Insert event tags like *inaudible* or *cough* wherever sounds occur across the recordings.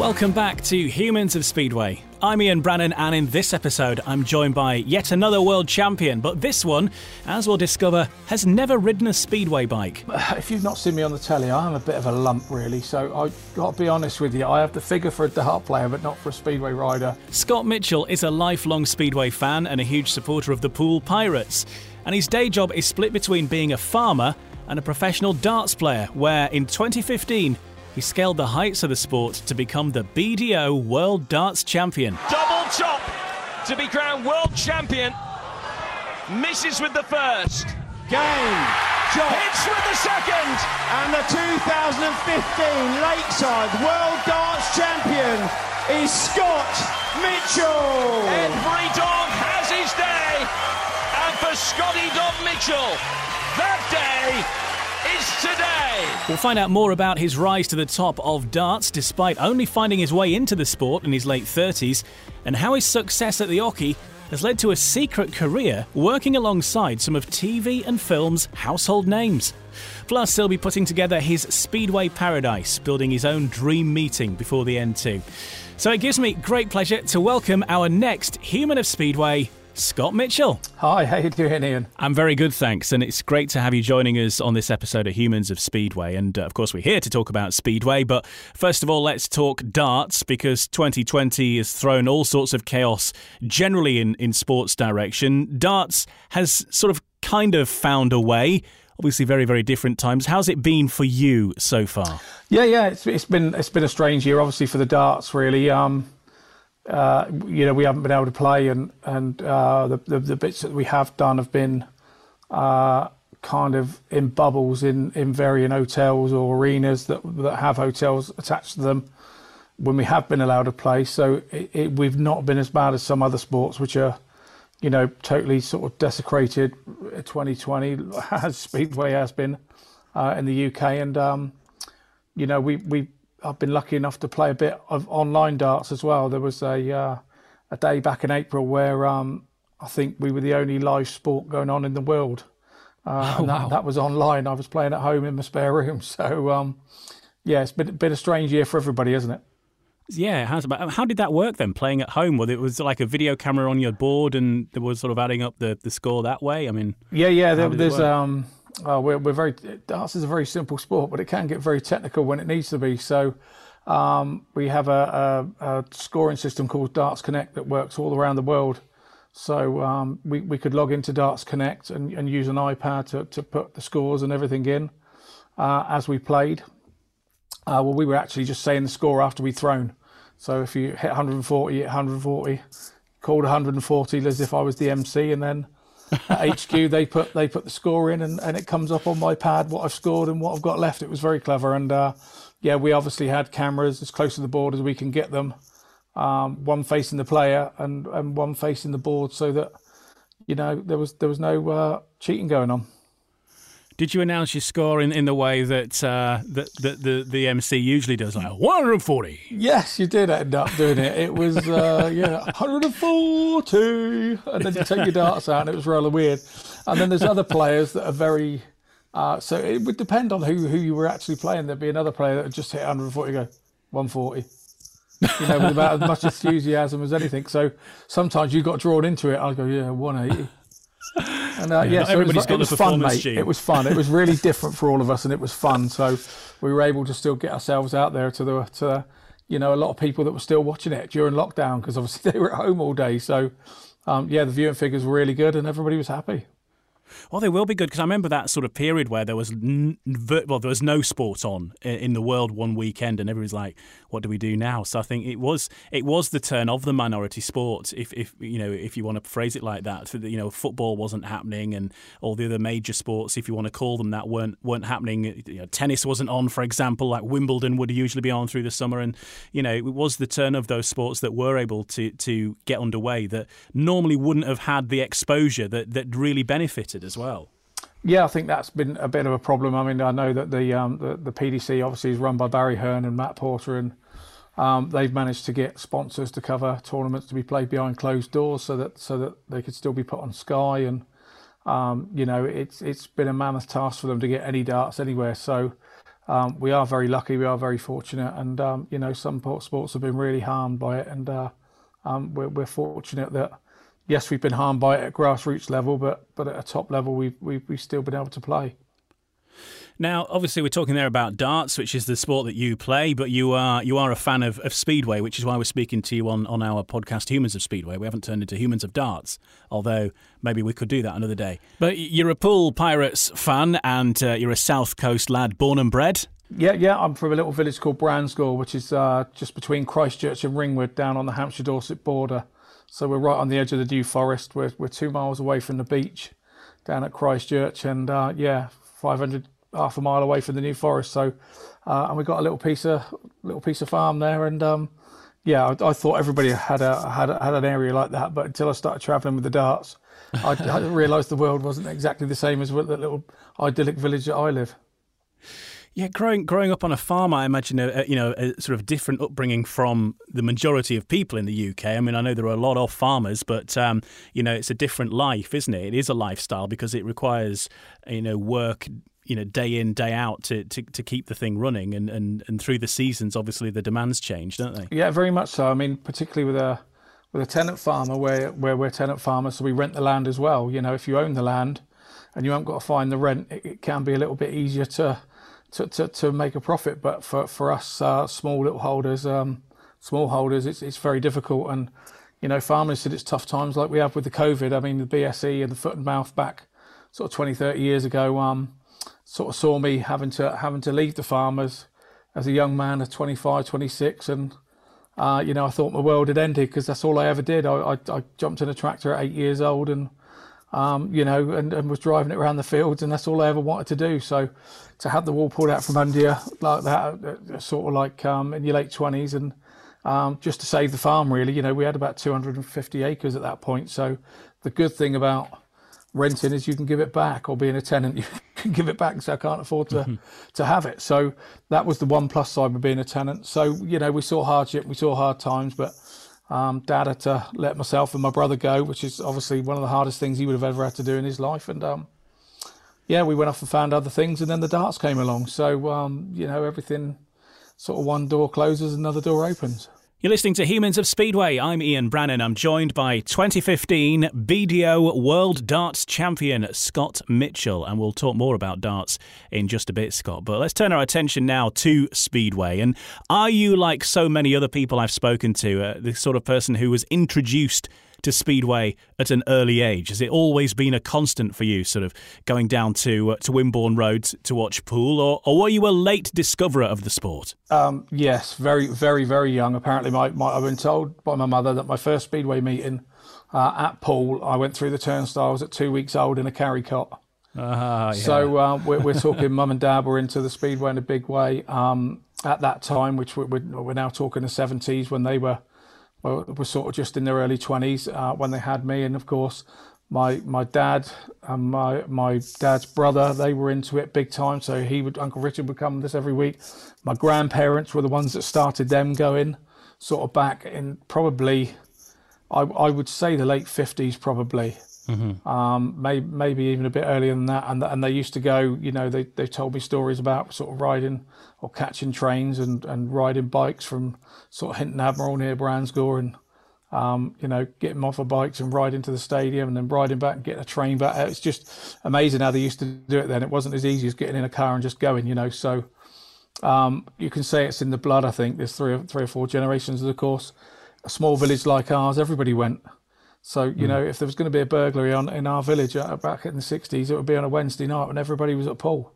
Welcome back to Humans of Speedway. I'm Ian Brannan, and in this episode, I'm joined by yet another world champion. But this one, as we'll discover, has never ridden a speedway bike. *sighs* If you've not seen me on the telly, I'm a bit of a lump, really. So I've got to be honest with you, I have the figure for a dart player, but not for a speedway rider. Scott Mitchell is a lifelong speedway fan and a huge supporter of the Poole Pirates. And his day job is split between being a farmer and a professional darts player, where in 2015, he scaled the heights of the sport to become the BDO World Darts Champion. Double chop to be crowned world champion. Misses with the first. Game. Chop. Hits with the second. And the 2015 Lakeside World Darts Champion is Scott Mitchell. Every dog has his day. And for Scotty Dog Mitchell, that day is today. We'll find out more about his rise to the top of darts despite only finding his way into the sport in his late 30s, and how his success at the Oche has led to a secret career working alongside some of TV and film's household names. Plus, he'll be putting together his Speedway Paradise, building his own dream meeting before the end too. So it gives me great pleasure to welcome our next Human of Speedway, Scott Mitchell. Hi, how are you doing, Ian? I'm very good, thanks, and it's great to have you joining us on this episode of Humans of Speedway. And uh, of course, we're here to talk about Speedway, but first of all, let's talk darts because 2020 has thrown all sorts of chaos generally in, in sports direction. Darts has sort of kind of found a way. Obviously, very very different times. How's it been for you so far? Yeah, yeah, it's, it's been it's been a strange year, obviously for the darts. Really, um, uh, you know, we haven't been able to play, and and uh, the, the, the bits that we have done have been uh, kind of in bubbles in in varying hotels or arenas that that have hotels attached to them. When we have been allowed to play, so it, it, we've not been as bad as some other sports, which are, you know, totally sort of desecrated. 2020 *laughs* as Speedway has been uh, in the UK, and um, you know, we we I've been lucky enough to play a bit of online darts as well. There was a uh, a day back in April where um, I think we were the only live sport going on in the world, uh, *laughs* Oh, and that, wow. that was online. I was playing at home in my spare room, *laughs* so um, yeah, it's been been a strange year for everybody, hasn't it? Yeah, how's about, how did that work then? Playing at home, was it was like a video camera on your board, and there was sort of adding up the, the score that way. I mean, Yeah, yeah. There, there's um, uh, we're we're very darts is a very simple sport, but it can get very technical when it needs to be. So um, we have a, a, a scoring system called Darts Connect that works all around the world. So um, we we could log into Darts Connect and, and use an iPad to, to put the scores and everything in uh, as we played. Uh, well, we were actually just saying the score after we'd thrown. So if you hit 140, hit 140, called 140 as if I was the MC, and then HQ they put they put the score in, and, and it comes up on my pad what I've scored and what I've got left. It was very clever, and uh, yeah, we obviously had cameras as close to the board as we can get them, um, one facing the player and and one facing the board, so that you know there was there was no uh, cheating going on. Did you announce your score in, in the way that, uh, that, that the the MC usually does, like 140? Yes, you did end up doing it. It was uh, *laughs* yeah, 140, and then you take your darts out, and it was rather weird. And then there's other players that are very. Uh, so it would depend on who who you were actually playing. There'd be another player that would just hit 140, go 140. you know, with about as much enthusiasm as anything. So sometimes you got drawn into it. I'll go, yeah, 180. *laughs* And uh, yeah, not so everybody's it was, got it was the fun, mate. gene. It was fun. It was really different for all of us, and it was fun. So we were able to still get ourselves out there to the to you know a lot of people that were still watching it during lockdown because obviously *laughs* they were at home all day. So um, yeah, the viewing figures were really good, and everybody was happy. Well, they will be good because I remember that sort of period where there was n- well, there was no sport on in the world one weekend, and everybody's like, "What do we do now?" So I think it was it was the turn of the minority sport, if if you know if you want to phrase it like that. You know, football wasn't happening, and all the other major sports, if you want to call them that, weren't weren't happening. You know, tennis wasn't on, for example, like Wimbledon would usually be on through the summer, and you know, it was the turn of those sports that were able to to get underway that normally wouldn't have had the exposure that that really benefited as well. Yeah, I think that's been a bit of a problem. I mean, I know that the um, the, the PDC obviously is run by Barry Hearn and Matt Porter, and um, they've managed to get sponsors to cover tournaments to be played behind closed doors, so that so that they could still be put on Sky. And um, you know, it's it's been a mammoth task for them to get any darts anywhere. So um, we are very lucky, we are very fortunate, and um, you know, some sports have been really harmed by it, and uh, um, we're, we're fortunate that yes, we've been harmed by it at grassroots level, but but at a top level, we've we've, we've still been able to play. Now, obviously, we're talking there about darts, which is the sport that you play, but you are you are a fan of, of speedway, which is why we're speaking to you on, on our podcast, Humans of Speedway. We haven't turned into Humans of Darts, although maybe we could do that another day. But you're a Poole Pirates fan, and uh, you're a South Coast lad, born and bred. Yeah, yeah, I'm from a little village called Bransgore, which is uh, just between Christchurch and Ringwood, down on the Hampshire-Dorset border. So we're right on the edge of the New Forest. We're we're two miles away from the beach, down at Christchurch, and uh, yeah, 500 half a mile away from the New Forest. So, uh, and we got a little piece of little piece of farm there, and um, yeah, I, I thought everybody had a had a, had an area like that, but until I started travelling with the darts, I, I realised the world wasn't exactly the same as the little idyllic village that I live. Yeah, growing growing up on a farm, I imagine a, a, you know a sort of different upbringing from the majority of people in the UK. I mean, I know there are a lot of farmers, but um, you know it's a different life, isn't it? It is a lifestyle because it requires you know work you know day in day out to, to, to keep the thing running and, and, and through the seasons obviously the demands change don't they Yeah, very much so. I mean, particularly with a with a tenant farmer, where where we're tenant farmers, so we rent the land as well. You know, if you own the land and you haven't got to find the rent, it, it can be a little bit easier to to, to, to make a profit. But for for us uh, small little holders, um, small holders, it's it's very difficult. And you know, farmers said it's tough times like we have with the COVID. I mean, the BSE and the foot and mouth back sort of 20, 30 years ago. Um, sort of saw me having to having to leave the farmers as a young man of 25, 26, and uh, you know I thought my world had ended because that's all I ever did. I, I, I jumped in a tractor at eight years old and um, you know and, and was driving it around the fields, and that's all I ever wanted to do. So to have the wall pulled out from under you like that, uh, sort of like um, in your late 20s, and um, just to save the farm, really. You know, we had about 250 acres at that point. So the good thing about renting is you can give it back, or being a tenant, *laughs* you can give it back and say I can't afford to to have it. So that was the one plus side of being a tenant. So you know we saw hardship, we saw hard times, but um, Dad had to let myself and my brother go, which is obviously one of the hardest things he would have ever had to do in his life. And um, yeah, we went off and found other things, and then the darts came along. So um, you know everything sort of one door closes, another door opens. You're listening to Humans of Speedway. I'm Ian Brannan. I'm joined by 2015 BDO World Darts Champion Scott Mitchell, and we'll talk more about darts in just a bit, Scott. But let's turn our attention now to Speedway. And are you, like so many other people I've spoken to, uh, the sort of person who was introduced to Speedway at an early age? Has it always been a constant for you, sort of going down to uh, to Wimborne Road to watch Poole, or, or were you a late discoverer of the sport? Um, yes, very, very, very young. Apparently, my, my, I've been told by my mother that my first speedway meeting uh, at Poole, I went through the turnstiles at two weeks old in a carry cot. Ah, yeah. So uh, we're, we're talking *laughs* mum and dad were into the speedway in a big way um, at that time, which we're we're now talking the 70s when they were well, were sort of just in their early 20s uh, when they had me. And of course, my my dad and my my dad's brother they were into it big time. So he would Uncle Richard would come this every week. My grandparents were the ones that started them going, sort of back in probably, I I would say the late fifties probably. Mm-hmm. Um, maybe, maybe even a bit earlier than that, and and they used to go. You know, they they told me stories about sort of riding or catching trains and, and riding bikes from sort of Hinton Admiral near Bransgore and um, you know, getting off of bikes and riding to the stadium and then riding back and getting a train back. It's just amazing how they used to do it then. It wasn't as easy as getting in a car and just going, you know. So um, you can say it's in the blood. I think there's three or three or four generations of the course. A small village like ours, everybody went. So you mm. know, if there was going to be a burglary on in our village uh, back in the '60s, it would be on a Wednesday night when everybody was at Poole.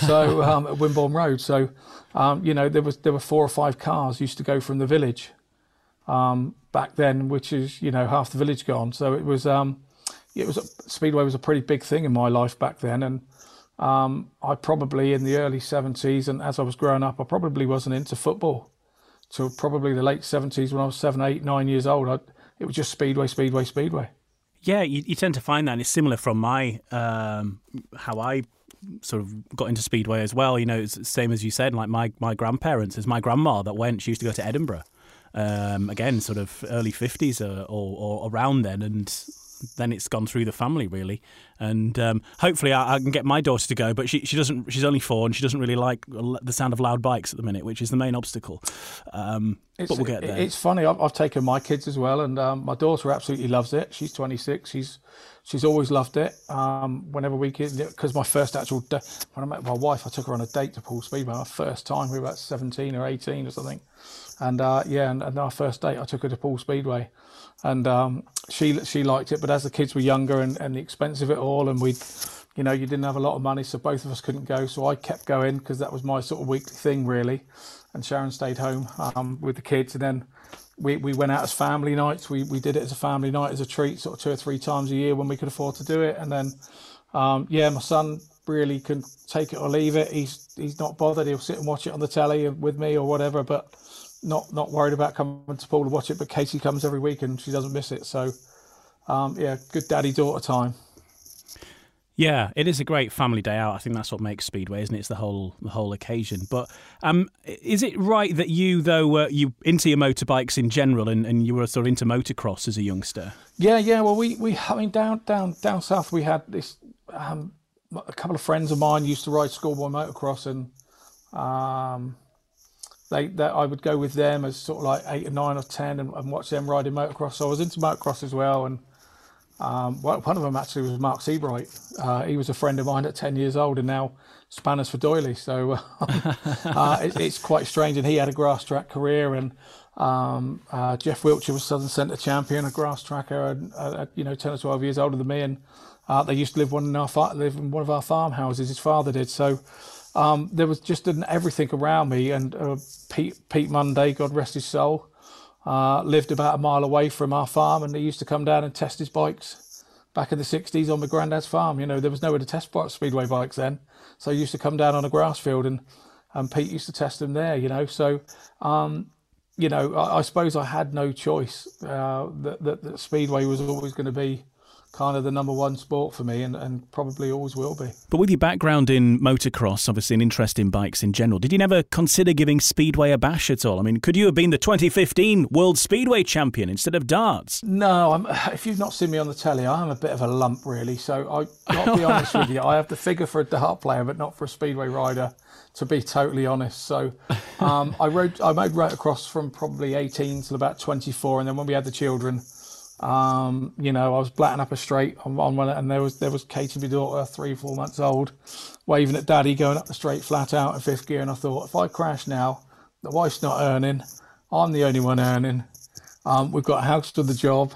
So um, at Wimborne Road. So um, you know, there was there were four or five cars used to go from the village um, back then, which is you know half the village gone. So it was um, it was speedway was a pretty big thing in my life back then, and um, I probably in the early seventies, and as I was growing up, I probably wasn't into football. till probably the late seventies when I was seven, eight, nine years old, I, it was just speedway, speedway, speedway. Yeah, you, you tend to find that, and it's similar from my um, how I sort of got into speedway as well. You know, it's the same as you said. Like my my grandparents, it's my grandma that went. She used to go to Edinburgh um, again, sort of early 50s or, or, or, around then. And then it's gone through the family really, and um, hopefully I, I, can get my daughter to go. But she she doesn't. She's only four, and she doesn't really like the sound of loud bikes at the minute, which is the main obstacle. Um, but we'll get there. It's funny. I've, I've taken my kids as well, and um, my daughter absolutely loves it. She's 26. She's she's always loved it. Um, whenever we get, because my first actual when I met my wife, I took her on a date to Poole Speedway. My first time, we were about 17 or 18 or something. And uh, yeah, and, and, our first date, I took her to Poole Speedway, and um, she she liked it. But as the kids were younger and, and the expense of it all, and we, you know, you didn't have a lot of money, so both of us couldn't go. So I kept going because that was my sort of weekly thing, really. And Sharon stayed home um, with the kids, and then we, we went out as family nights. We we did it as a family night as a treat, sort of two or three times a year when we could afford to do it. And then, um, yeah, my son really can take it or leave it. He's he's not bothered. He'll sit and watch it on the telly with me or whatever. But not not worried about coming to Poole to watch it, but Katie comes every week and she doesn't miss it. So, um, yeah, good daddy daughter time. Yeah, it is a great family day out. I think that's what makes Speedway, isn't it? It's the whole the whole occasion. But um, is it right that you, though, were you into your motorbikes in general, and, and you were sort of into motocross as a youngster? Yeah, yeah. Well, we, we I mean down down down south we had this. Um, a couple of friends of mine used to ride schoolboy motocross, and um, they that I would go with them as sort of like eight or nine or ten and, and watch them riding motocross. So I was into motocross as well, and um, one of them actually was Mark Seabright. Uh, he was a friend of mine at ten years old, and now spanners for Doyley. So *laughs* uh, it, it's quite strange. And he had a grass track career, and um, uh, Jeff Wiltshire was Southern Centre champion, a grass tracker, and uh, you know ten or twelve years older than me, and uh, they used to live one in our live in one of our farmhouses. His father did so. Um, there was just an everything around me. And uh, Pete, Pete Monday, God rest his soul, uh, lived about a mile away from our farm, and he used to come down and test his bikes back in the 60s on my granddad's farm. You know, there was nowhere to test speedway bikes then. So he used to come down on a grass field, and, and Pete used to test them there, you know. So, um, you know, I, I, suppose I had no choice. Uh, that, that, that Speedway was always going to be kind of the number one sport for me and, and probably always will be. But with your background in motocross, obviously an interest in bikes in general, did you never consider giving Speedway a bash at all? I mean, could you have been the 2015 World Speedway champion instead of darts? No, I'm, *sighs* if you've not seen me on the telly, I am a bit of a lump really. So I, I'll be honest with you, I have the figure for a dart player, but not for a Speedway rider to be totally honest. So um, I rode, I made motocross from probably 18 till about 24, and then when we had the children, um, you know, I was blatting up a straight on, on one, and there was there was Katie, my daughter, three, four months old, waving at daddy, going up the straight flat out in fifth gear. And I thought, if I crash now, the wife's not earning, I'm the only one earning. Um, we've got a house to the job.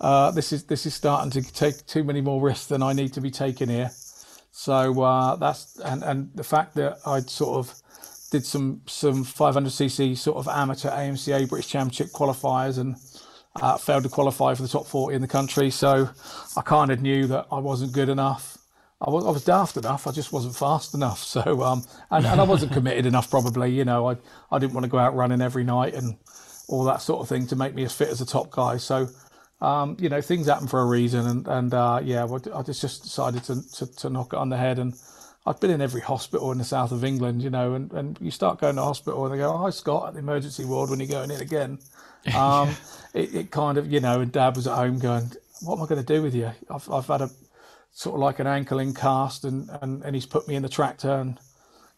Uh, this is this is starting to take too many more risks than I need to be taking here. So uh, that's and and the fact that I'd sort of did some some 500cc sort of amateur AMCA British Championship qualifiers and uh, failed to qualify for the top 40 in the country. So I kind of knew that I wasn't good enough. I was, I was daft enough. I just wasn't fast enough. *laughs* So, um, and, and I wasn't *laughs* committed enough, probably. You know, I, I didn't want to go out running every night and all that sort of thing to make me as fit as a top guy. So, um, you know, things happen for a reason, and and uh, yeah, I just just decided to, to to knock it on the head, and I've been in every hospital in the south of England, you know, and, and you start going to hospital and they go, oh, "Hi, Scott," at the emergency ward when you're going in again. *laughs* Um, it, it kind of, you know, and Dad was at home going, "What am I going to do with you?" I've I've had a sort of like an ankle in cast, and and, and he's put me in the tractor and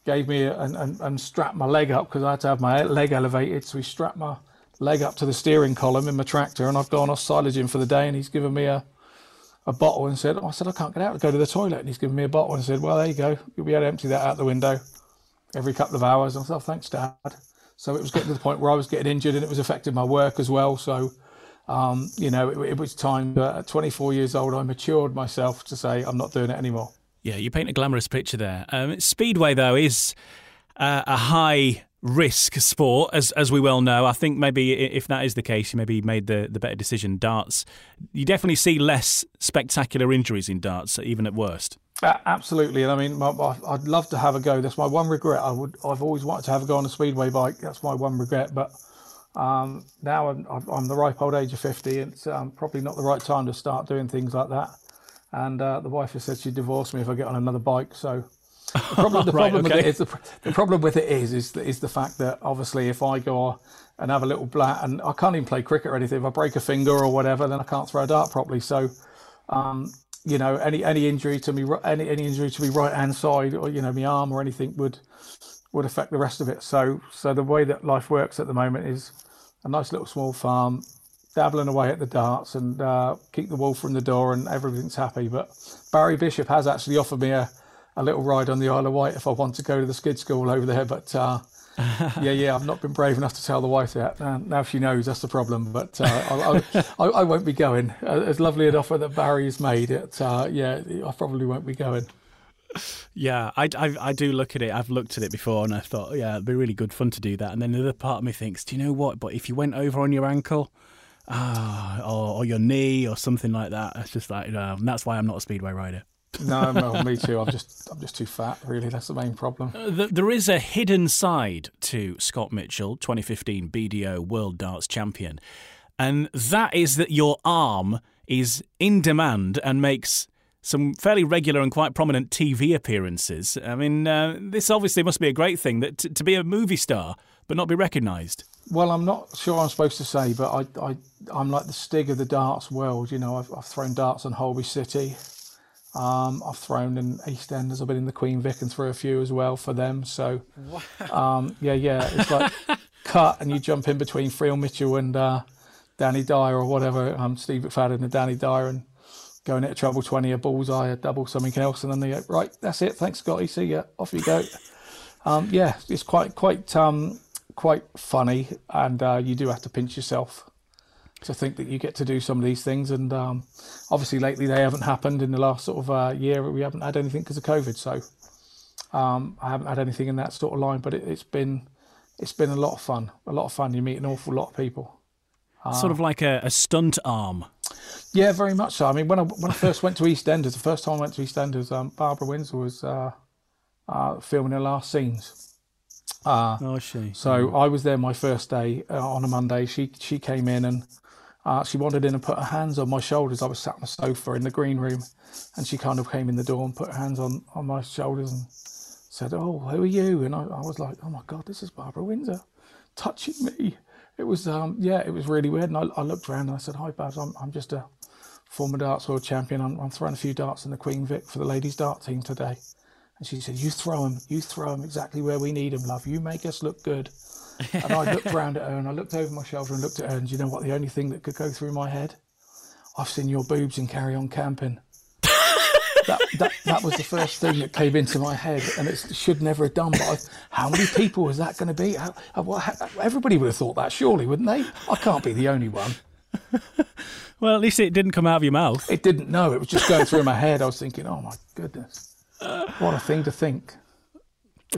gave me a, and, and and strapped my leg up because I had to have my leg elevated, so he strapped my leg up to the steering column in my tractor, and I've gone off silaging for the day, and he's given me a a bottle and said, oh, I said, I can't get out to go to the toilet. And he's given me a bottle and said, Well, there you go. You'll be able to empty that out the window every couple of hours. And I thought, Thanks, Dad. So it was getting to the point where I was getting injured and it was affecting my work as well. So, um, you know, it, it was time. But at 24 years old, I matured myself to say, I'm not doing it anymore. Yeah, you paint a glamorous picture there. Um, Speedway, though, is uh, a high risk sport, as as we well know. I think maybe if that is the case, you maybe made the, the better decision. Darts, you definitely see less spectacular injuries in darts, even at worst. Uh, absolutely, and I mean, my, my, I'd love to have a go. That's my one regret. I would, I've always wanted to have a go on a speedway bike. That's my one regret. But um, now I'm, I'm the ripe old age of fifty. It's um, probably not the right time to start doing things like that. And uh, the wife has said she'd divorce me if I get on another bike. So *laughs* the problem, the Right, problem okay. with it is the, the problem with it is is the, is the fact that obviously if I go and have a little blat and I can't even play cricket or anything. If I break a finger or whatever, then I can't throw a dart properly. So, um, you know, any any injury to me, any any injury to me right hand side or you know my arm or anything would would affect the rest of it. So so the way that life works at the moment is a nice little small farm, dabbling away at the darts and uh, keep the wall from the door and everything's happy. But Barry Bishop has actually offered me a, a little ride on the Isle of Wight if I want to go to the skid school over there. But uh, yeah, yeah, I've not been brave enough to tell the wife yet. Uh, now she knows that's the problem. But uh, *laughs* I, I, I won't be going. Uh, as lovely an offer that Barry's made, it uh, yeah, I probably won't be going. Yeah, I, I, I do look at it. I've looked at it before, and I thought, yeah, it'd be really good fun to do that. And then the other part of me thinks, do you know what? But if you went over on your ankle, ah, or, or your knee, or something like that, it's just like, no, and that's why I'm not a speedway rider. No, well, me too. I'm just I'm just too fat. Really, that's the main problem. Th- There is a hidden side to Scott Mitchell, 2015 BDO World Darts Champion, and that is that your arm is in demand and makes some fairly regular and quite prominent TV appearances. I mean, uh, this obviously must be a great thing that t- to be a movie star but not be recognised. Well, I'm not sure I'm supposed to say, but I, I, I'm like the Stig of the darts world. You know, I've, I've thrown darts on Holby City. Um, I've thrown in EastEnders. I've been in the Queen Vic and threw a few as well for them. So, um, yeah, yeah, it's like *laughs* cut and you jump in between Phil Mitchell and uh, Danny Dyer or whatever. Um, Steve McFadden and Danny Dyer and going at a treble 20, a bullseye, a double, something else. And then they go, right, that's it. Thanks, Scotty. See ya. Off you go. *laughs* Um, yeah, it's quite, quite, um, quite funny. And uh, you do have to pinch yourself to think that you get to do some of these things. And um, obviously, lately they haven't happened in the last sort of uh, year. We haven't had anything because of COVID, so um, I haven't had anything in that sort of line. But it, it's been it's been a lot of fun. A lot of fun. You meet an awful lot of people. Sort of like a, a stunt arm. Yeah, very much so. I mean, when I when I first went to EastEnders, the first time I went to EastEnders, um, Barbara Windsor was uh, uh, filming her last scenes. Uh, Oh, she. So I was there my first day uh, on a Monday. She she came in and uh, she wandered in and put her hands on my shoulders. I was sat on the sofa in the green room, and she kind of came in the door and put her hands on, on my shoulders and said, "Oh, who are you?" And I, I was like, "Oh my God, this is Barbara Windsor, touching me." It was um yeah, it was really weird. And I, I looked around and I said, "Hi, Babs. I'm I'm just a former darts world champion. I'm, I'm throwing a few darts in the Queen Vic for the ladies dart team today." And she said, "You throw them. You throw them exactly where we need them, love. You make us look good." And I looked around at her and I looked over my shoulder and looked at her. And do you know what? The only thing that could go through my head, I've seen your boobs and Carry On Camping. *laughs* that, that that was the first thing that came into my head, and it should never have done. But I, how many people was that going to be? How, how, everybody would have thought that, surely, wouldn't they? I can't be the only one. *laughs* Well, at least it didn't come out of your mouth. It didn't know. It was just going through my head. I was thinking, oh my goodness, what a thing to think.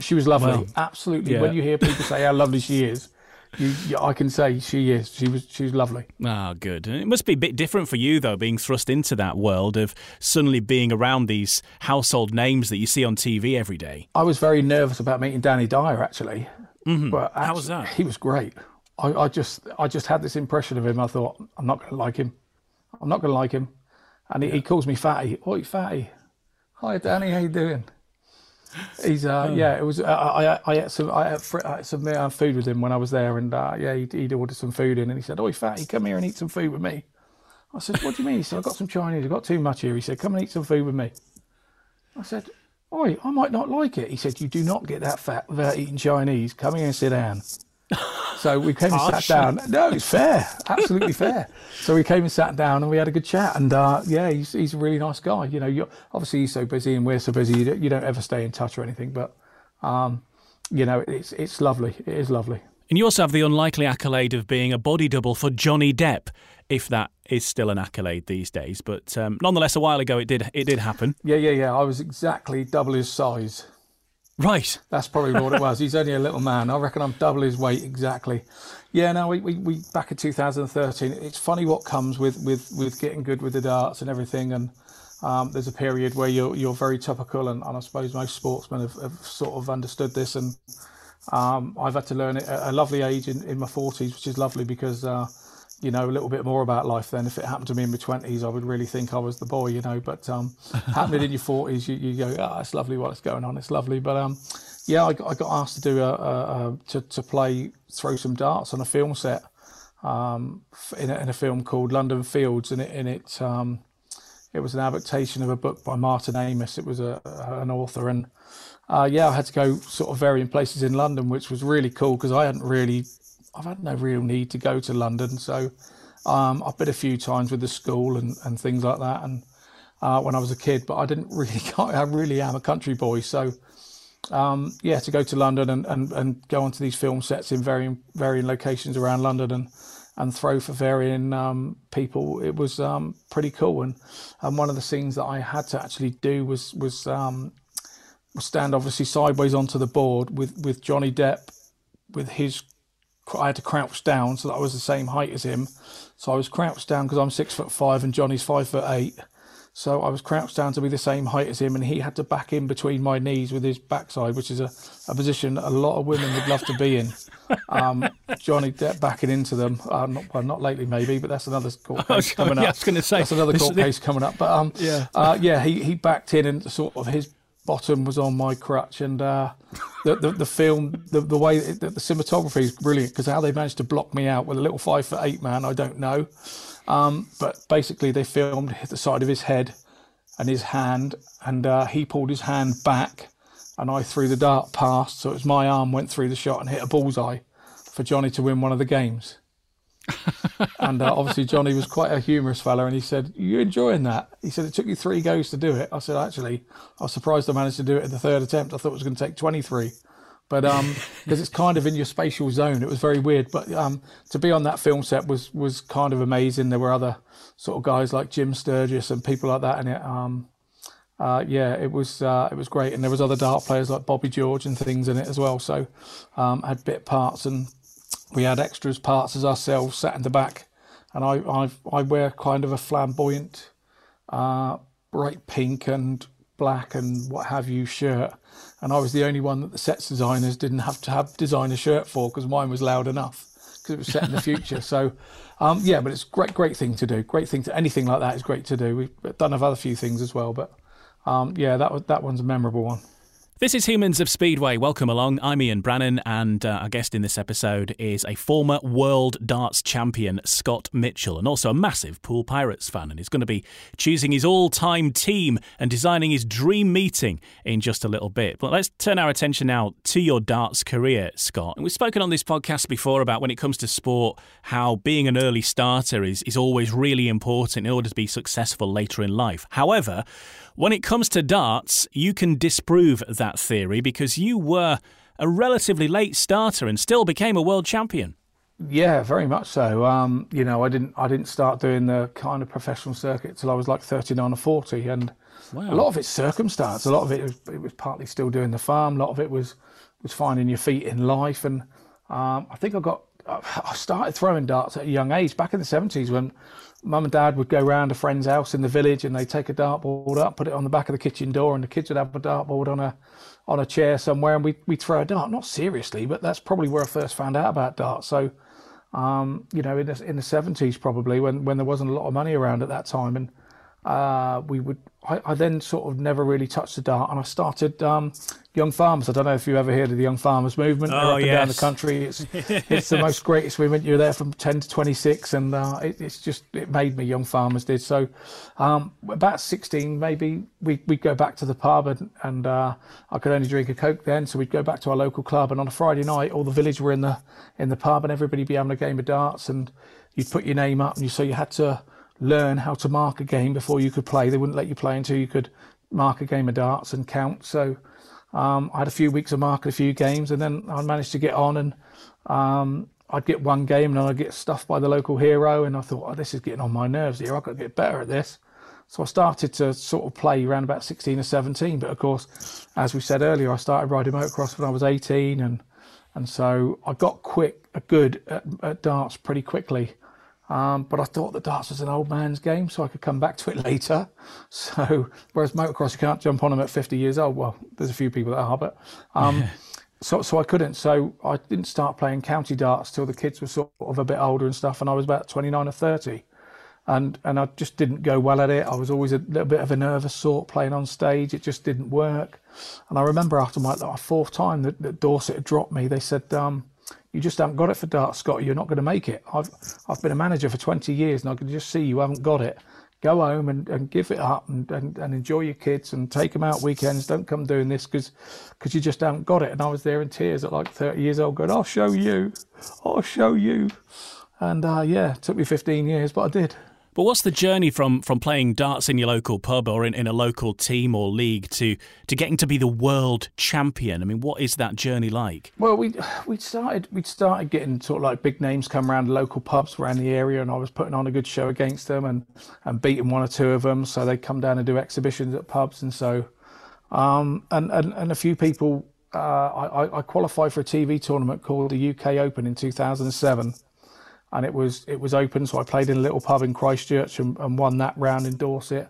She was lovely, Well, absolutely. yeah. When you hear people say how lovely she is, *laughs* you, you, I can say she is. She was. She was lovely. Ah, good. And it must be a bit different for you, though, being thrust into that world of suddenly being around these household names that you see on TV every day. I was very nervous about meeting Danny Dyer actually, but How was that? He was great. I, I just, I just had this impression of him. I thought I'm not going to like him. I'm not going to like him. And he, he calls me fatty. Oi, fatty. Hi, Danny. How you doing? He's uh yeah it was uh, I I ate some I ate, fr- I ate some uh, food with him when I was there and uh, yeah he'd, he'd ordered some food in and he said oh fatty come here and eat some food with me. I said what do you mean? He said "I've got some Chinese I've got too much here. He said come and eat some food with me. I said oi I might not like it. He said you do not get that fat without eating Chinese. Come here and sit down so we came and sat down. No, it's fair, absolutely *laughs* fair. So we came and sat down, and we had a good chat. And uh, yeah, he's he's a really nice guy. You know, you're, obviously he's so busy, and we're so busy. You don't, you don't ever stay in touch or anything, but um, you know, it's it's lovely. It is lovely. And you also have the unlikely accolade of being a body double for Johnny Depp, if that is still an accolade these days. But um, nonetheless, a while ago it did it did happen. Yeah, yeah, yeah. I was exactly double his size. Right. That's probably what it was. He's only a little man. I reckon I'm double his weight exactly. Yeah, no, we, we, we back in 2013. It's funny what comes with, with, with getting good with the darts and everything. And um, there's a period where you're you're very topical, and, and I suppose most sportsmen have, have sort of understood this. And um, I've had to learn it at a lovely age in, in my 40s, which is lovely because uh, you know a little bit more about life. Then, if it happened to me in my 20s, I would really think I was the boy, you know. But um, *laughs* happening in your 40s, you, you go, oh, it's lovely what's going on. It's lovely, but um, yeah, I got, I got asked to do a, a, a to, to play throw some darts on a film set um, in, a, in a film called London Fields, and it in it um, it was an adaptation of a book by Martin Amis. It was a, an author, and uh, yeah, I had to go sort of varying places in London, which was really cool because I hadn't really, I've had no real need to go to London. So um, I've been a few times with the school and, and things like that, and uh, when I was a kid, but I didn't *laughs* really, I really am a country boy, so um, yeah, to go to London and, and, and go onto these film sets in varying varying locations around London and and throw for varying um, people, it was um, pretty cool. And and one of the scenes that I had to actually do was was um, stand obviously sideways onto the board with with Johnny Depp with his. I had to crouch down so that I was the same height as him. So I was crouched down because I'm six foot five and Johnny's five foot eight. So I was crouched down to be the same height as him, and he had to back in between my knees with his backside, which is a, a position a lot of women would love to be in. Um, Johnny Depp backing into them. Uh, not, well, not lately, maybe, but that's another *laughs* court case coming up. yeah, I was going to say that's another this- court case coming up. But um, Yeah. uh, yeah, he he backed in, and sort of his bottom was on my crutch, and uh, the, the the film, the the way it, the, the cinematography is brilliant because how they managed to block me out with a little five foot eight man, I don't know. Um, but basically, they filmed the side of his head and his hand, and uh, he pulled his hand back, and I threw the dart past, so it was my arm went through the shot and hit a bullseye for Johnny to win one of the games. And uh, obviously Johnny was quite a humorous fella, and he said, "You enjoying that?" He said, "It took you three goes to do it." I said, "Actually, I was surprised I managed to do it in the third attempt. I thought it was going to take 23." But um, because it's kind of in your spatial zone, it was very weird. But um, to be on that film set was was kind of amazing. There were other sort of guys like Jim Sturgess and people like that in it. Um, uh, yeah, it was uh, it was great, and there was other dart players like Bobby George and things in it as well. So um, had bit parts, and we had extras parts as ourselves sat in the back. And I I, I wear kind of a flamboyant, uh, bright pink and black and what have you shirt, and I was the only one that the sets designers didn't have to have designer shirt for because mine was loud enough because it was set in the future. so. Um, yeah, but it's a great, great thing to do. Great thing to anything like that is great to do. We've done other few things as well, but um, yeah, that that one's a memorable one. This is Humans of Speedway. Welcome along. I'm Ian Brannan, and uh, our guest in this episode is a former world darts champion, Scott Mitchell, and also a massive Poole Pirates fan. And he's going to be choosing his all time team and designing his dream meeting in just a little bit. But let's turn our attention now to your darts career, Scott. And we've spoken on this podcast before about when it comes to sport, how being an early starter is, is always really important in order to be successful later in life. However, when it comes to darts, you can disprove that theory because you were a relatively late starter and still became a world champion. Yeah, very much so. Um, you know, I didn't I didn't start doing the kind of professional circuit till I was like 39 or 40, and a lot of it's circumstance. A lot of it was, it was partly still doing the farm. A lot of it was was finding your feet in life, and um, I think I got I started throwing darts at a young age back in the 70s when mum and dad would go round a friend's house in the village and they'd take a dartboard up, put it on the back of the kitchen door, and the kids would have a dartboard on a on a chair somewhere, and we we'd throw a dart. Not seriously, but that's probably where I first found out about darts. So um, you know, in the, in the 70s probably when, when there wasn't a lot of money around at that time. And uh, we would, I, I, then sort of never really touched the dart and I started um, Young Farmers. I don't know if you ever heard of the Young Farmers movement. Oh, up yes. and down the country. It's, *laughs* it's the most greatest movement. You're there from 10 to 26 and uh, it, it's just, it made me Young Farmers did. So um, about 16, maybe we, we'd go back to the pub and, and uh, I could only drink a Coke then. So we'd go back to our local club and on a Friday night, all the village were in the, in the pub and everybody be having a game of darts and you'd put your name up and you, so you had to, learn how to mark a game before you could play. They wouldn't let you play until you could mark a game of darts and count. So um, I had a few weeks of marking a few games, and then I managed to get on, and um, I'd get one game, and then I'd get stuffed by the local hero, and I thought, oh, this is getting on my nerves here. I've got to get better at this. So I started to sort of play around about 16 or 17. But of course, as we said earlier, I started riding motocross when I was 18, and and so I got quick, good at, at darts pretty quickly. Um, but I thought that darts was an old man's game, so I could come back to it *laughs* later. So, whereas motocross, you can't jump on them at 50 years old. Well, there's a few people that are, but um, so so I couldn't. So I didn't start playing county darts till the kids were sort of a bit older and stuff, and I was about 29 or 30, and and I just didn't go well at it. I was always a little bit of a nervous sort playing on stage. It just didn't work. And I remember after my like, fourth time that, that Dorset had dropped me, they said. Um, you just haven't got it for darts, Scott. You're not going to make it. I've I've been a manager for 20 years, and I can just see you haven't got it. Go home and, and give it up and, and, and enjoy your kids and take them out weekends. Don't come doing this because because you just haven't got it. And I was there in tears at like 30 years old, going, "I'll show you, I'll show you." And uh, yeah, it took me 15 years, but I did. But what's the journey from from playing darts in your local pub or in, in a local team or league to to getting to be the world champion? I mean, what is that journey like? Well, we we started we started getting sort of like big names come around local pubs around the area, and I was putting on a good show against them and and beating one or two of them. So they come down and do exhibitions at pubs, and so um, and, and and a few people. Uh, I, I qualified for a TV tournament called the UK Open in 2007 and it was it was open. So I played in a little pub in Christchurch and, and won that round in Dorset.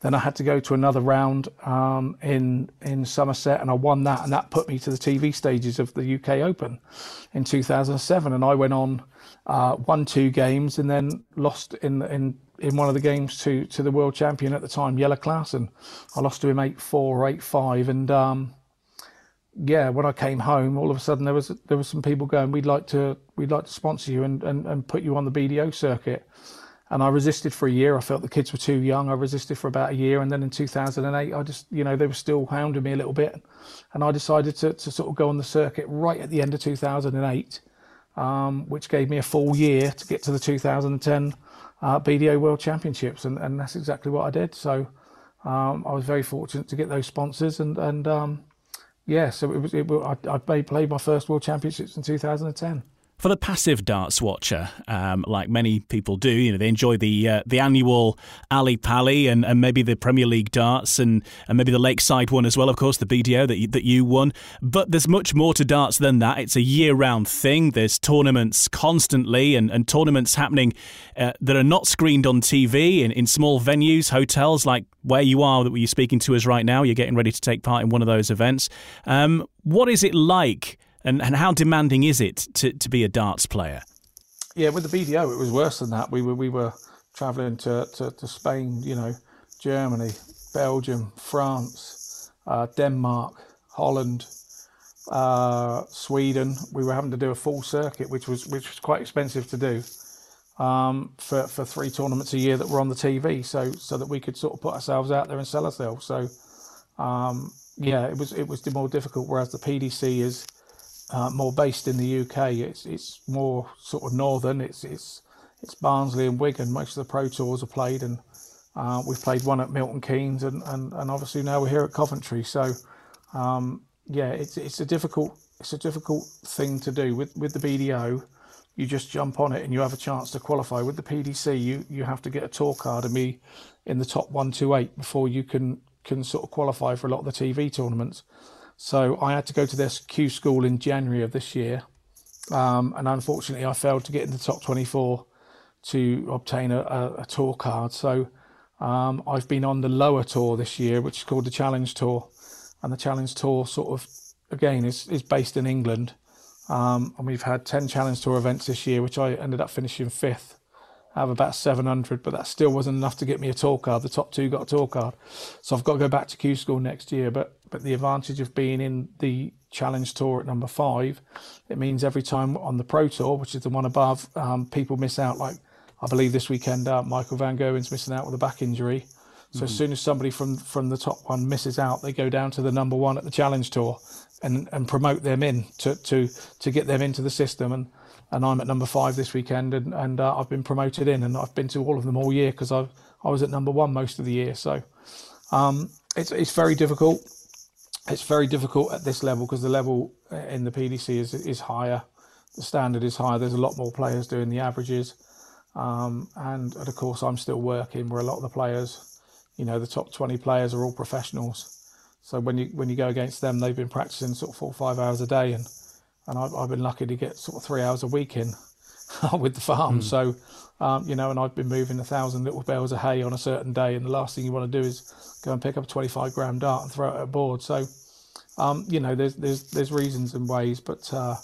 Then I had to go to another round um, in in Somerset, and I won that, and that put me to the TV stages of the UK Open in 2007. And I went on, uh, won two games, and then lost in in in one of the games to to the world champion at the time, Jelle Klaasen. I lost to him eight four or eight five, and um, yeah, when I came home, all of a sudden there was there was some people going, "We'd like to we'd like to sponsor you and, and, and put you on the BDO circuit." And I resisted for a year. I felt the kids were too young. I resisted for about a year, and then in 2008, I just you know they were still hounding me a little bit, and I decided to to sort of go on the circuit right at the end of 2008, um, which gave me a full year to get to the 2010 uh, BDO World Championships, and, and that's exactly what I did. So um, I was very fortunate to get those sponsors, and and um, yeah, so it was. It, I, I played my first World Championships in 2010. For the passive darts watcher, um, like many people do, you know, they enjoy the uh, the annual Ali Pali and, and maybe the Premier League darts and, and maybe the Lakeside one as well, of course, the BDO that you, that you won. But there's much more to darts than that. It's a year round thing. There's tournaments constantly and, and tournaments happening uh, that are not screened on TV in, in small venues, hotels like where you are that you're speaking to us right now. You're getting ready to take part in one of those events. Um, what is it like? And, and how demanding is it to, to be a darts player? Yeah, with the BDO, it was worse than that. We were we were travelling to, to, to Spain, you know, Germany, Belgium, France, uh, Denmark, Holland, uh, Sweden. We were having to do a full circuit, which was which was quite expensive to do um, for for three tournaments a year that were on the TV. So so that we could sort of put ourselves out there and sell ourselves. So um, yeah, it was it was more difficult. Whereas the PDC is uh, more based in the UK. It's it's more sort of northern. It's it's it's Barnsley and Wigan. Most of the pro tours are played, and uh, we've played one at Milton Keynes, and, and, and obviously now we're here at Coventry. So um, yeah, it's it's a difficult it's a difficult thing to do with with the BDO. You just jump on it and you have a chance to qualify. With the PDC, you you have to get a tour card and be in the top one to eight before you can can sort of qualify for a lot of the TV tournaments. So I had to go to this Q school in January of this year, um, and unfortunately I failed to get in the top 24 to obtain a, a, a tour card. So um, I've been on the lower tour this year, which is called the Challenge Tour, and the Challenge Tour sort of again is is based in England. Um, and we've had 10 Challenge Tour events this year, which I ended up finishing fifth I have about 700, but that still wasn't enough to get me a tour card. The top two got a tour card. So I've got to go back to Q School next year. But, but the advantage of being in the Challenge Tour at number five, it means every time on the Pro Tour, which is the one above, um, people miss out. Like I believe this weekend, uh, Michael Van Gerwen's missing out with a back injury. So mm-hmm. as soon as somebody from from the top one misses out, they go down to the number one at the Challenge Tour and and promote them in to to to get them into the system. And and I'm at number five this weekend, and and uh, I've been promoted in, and I've been to all of them all year because I I was at number one most of the year. So um, it's it's very difficult. It's very difficult at this level because the level in the PDC is is higher. The standard is higher. There's a lot more players doing the averages, um, and, and of course I'm still working. Where a lot of the players, you know, the top 20 players are all professionals. So when you when you go against them, they've been practicing sort of four or five hours a day, and and I've, I've been lucky to get sort of three hours a week in *laughs* with the farm. Mm. So, um, you know, and I've been moving a thousand little bales of hay on a certain day, and the last thing you want to do is go and pick up a 25 gram dart and throw it at a board. So, um, you know, there's there's there's reasons and ways, but uh,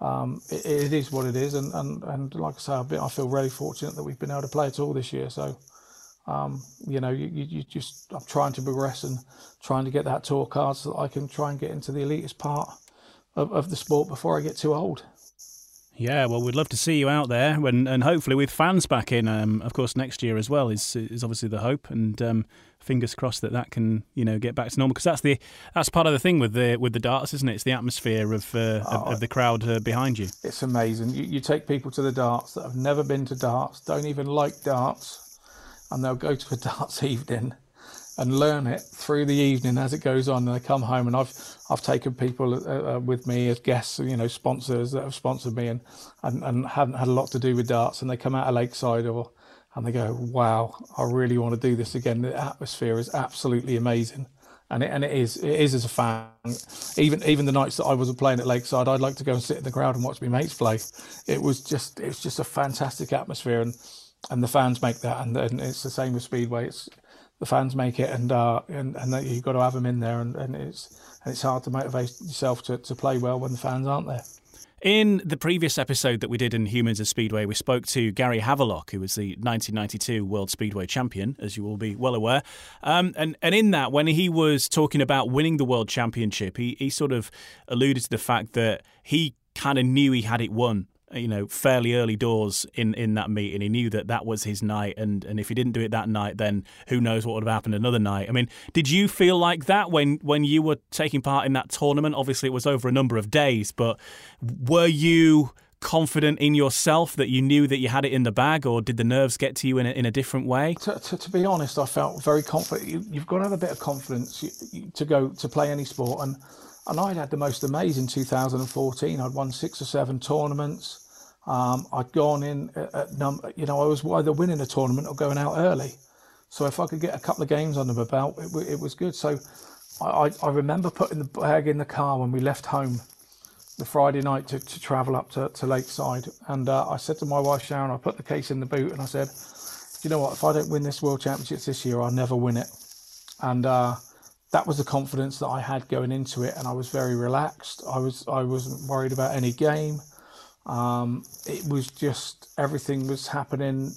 um, it, it is what it is, and, and, and like I say, I've been, I feel really fortunate that we've been able to play at all this year. So, um, you know, you, you, just I'm trying to progress and trying to get that tour card so that I can try and get into the elitist part of, of the sport before I get too old. Yeah, well, we'd love to see you out there, when, and hopefully with fans back in, um, of course, next year as well is is obviously the hope, and um, fingers crossed that that can you know get back to normal because that's the that's part of the thing with the with the darts, isn't it? It's the atmosphere of uh, oh, of, of, the crowd uh, behind you. It's amazing. You, you take people to the darts that have never been to darts, don't even like darts, and they'll go to a *laughs* darts evening and learn it through the evening as it goes on. And they come home, and I've I've taken people uh, uh, with me as guests, you know, sponsors that have sponsored me, and, and and haven't had a lot to do with darts, and they come out of Lakeside or and they go, "Wow, I really want to do this again." The atmosphere is absolutely amazing. And it, and it is it is as a fan. Even even the nights that I wasn't playing at Lakeside, I'd like to go and sit in the crowd and watch my mates play. It was just it's just a fantastic atmosphere, and and the fans make that, and, and it's the same with Speedway. It's the fans make it, and uh, and and you've got to have them in there, and, and it's and it's hard to motivate yourself to, to play well when the fans aren't there. In the previous episode that we did in Humans of Speedway, we spoke to Gary Havelock, who was the 1992 World Speedway Champion, as you will be well aware. Um, and, and in that, when he was talking about winning the World Championship, he, he sort of alluded to the fact that he kind of knew he had it won you know, fairly early doors in, in that meeting. He knew that that was his night, and, and if he didn't do it that night, then who knows what would have happened another night. I mean, did you feel like that when, when you were taking part in that tournament? Obviously, it was over a number of days, but were you confident in yourself that you knew that you had it in the bag, or did the nerves get to you in a, in a different way? To, to, to be honest, I felt very confident. You, have got to have a bit of confidence to go to play any sport, and and I'd had the most amazing 2014. I'd won six or seven tournaments. Um, I'd gone in at, number, you know, I was either winning a tournament or going out early. So if I could get a couple of games under my belt, it, it was good. So I, I, remember putting the bag in the car when we left home the Friday night to, to travel up to, to Lakeside. And uh, I said to my wife, Sharon, I put the case in the boot and I said, you know what, if I don't win this World Championships this year, I'll never win it. And uh, that was the confidence that I had going into it. And I was very relaxed. I, was, I wasn't worried about any game. Um, it was just everything was happening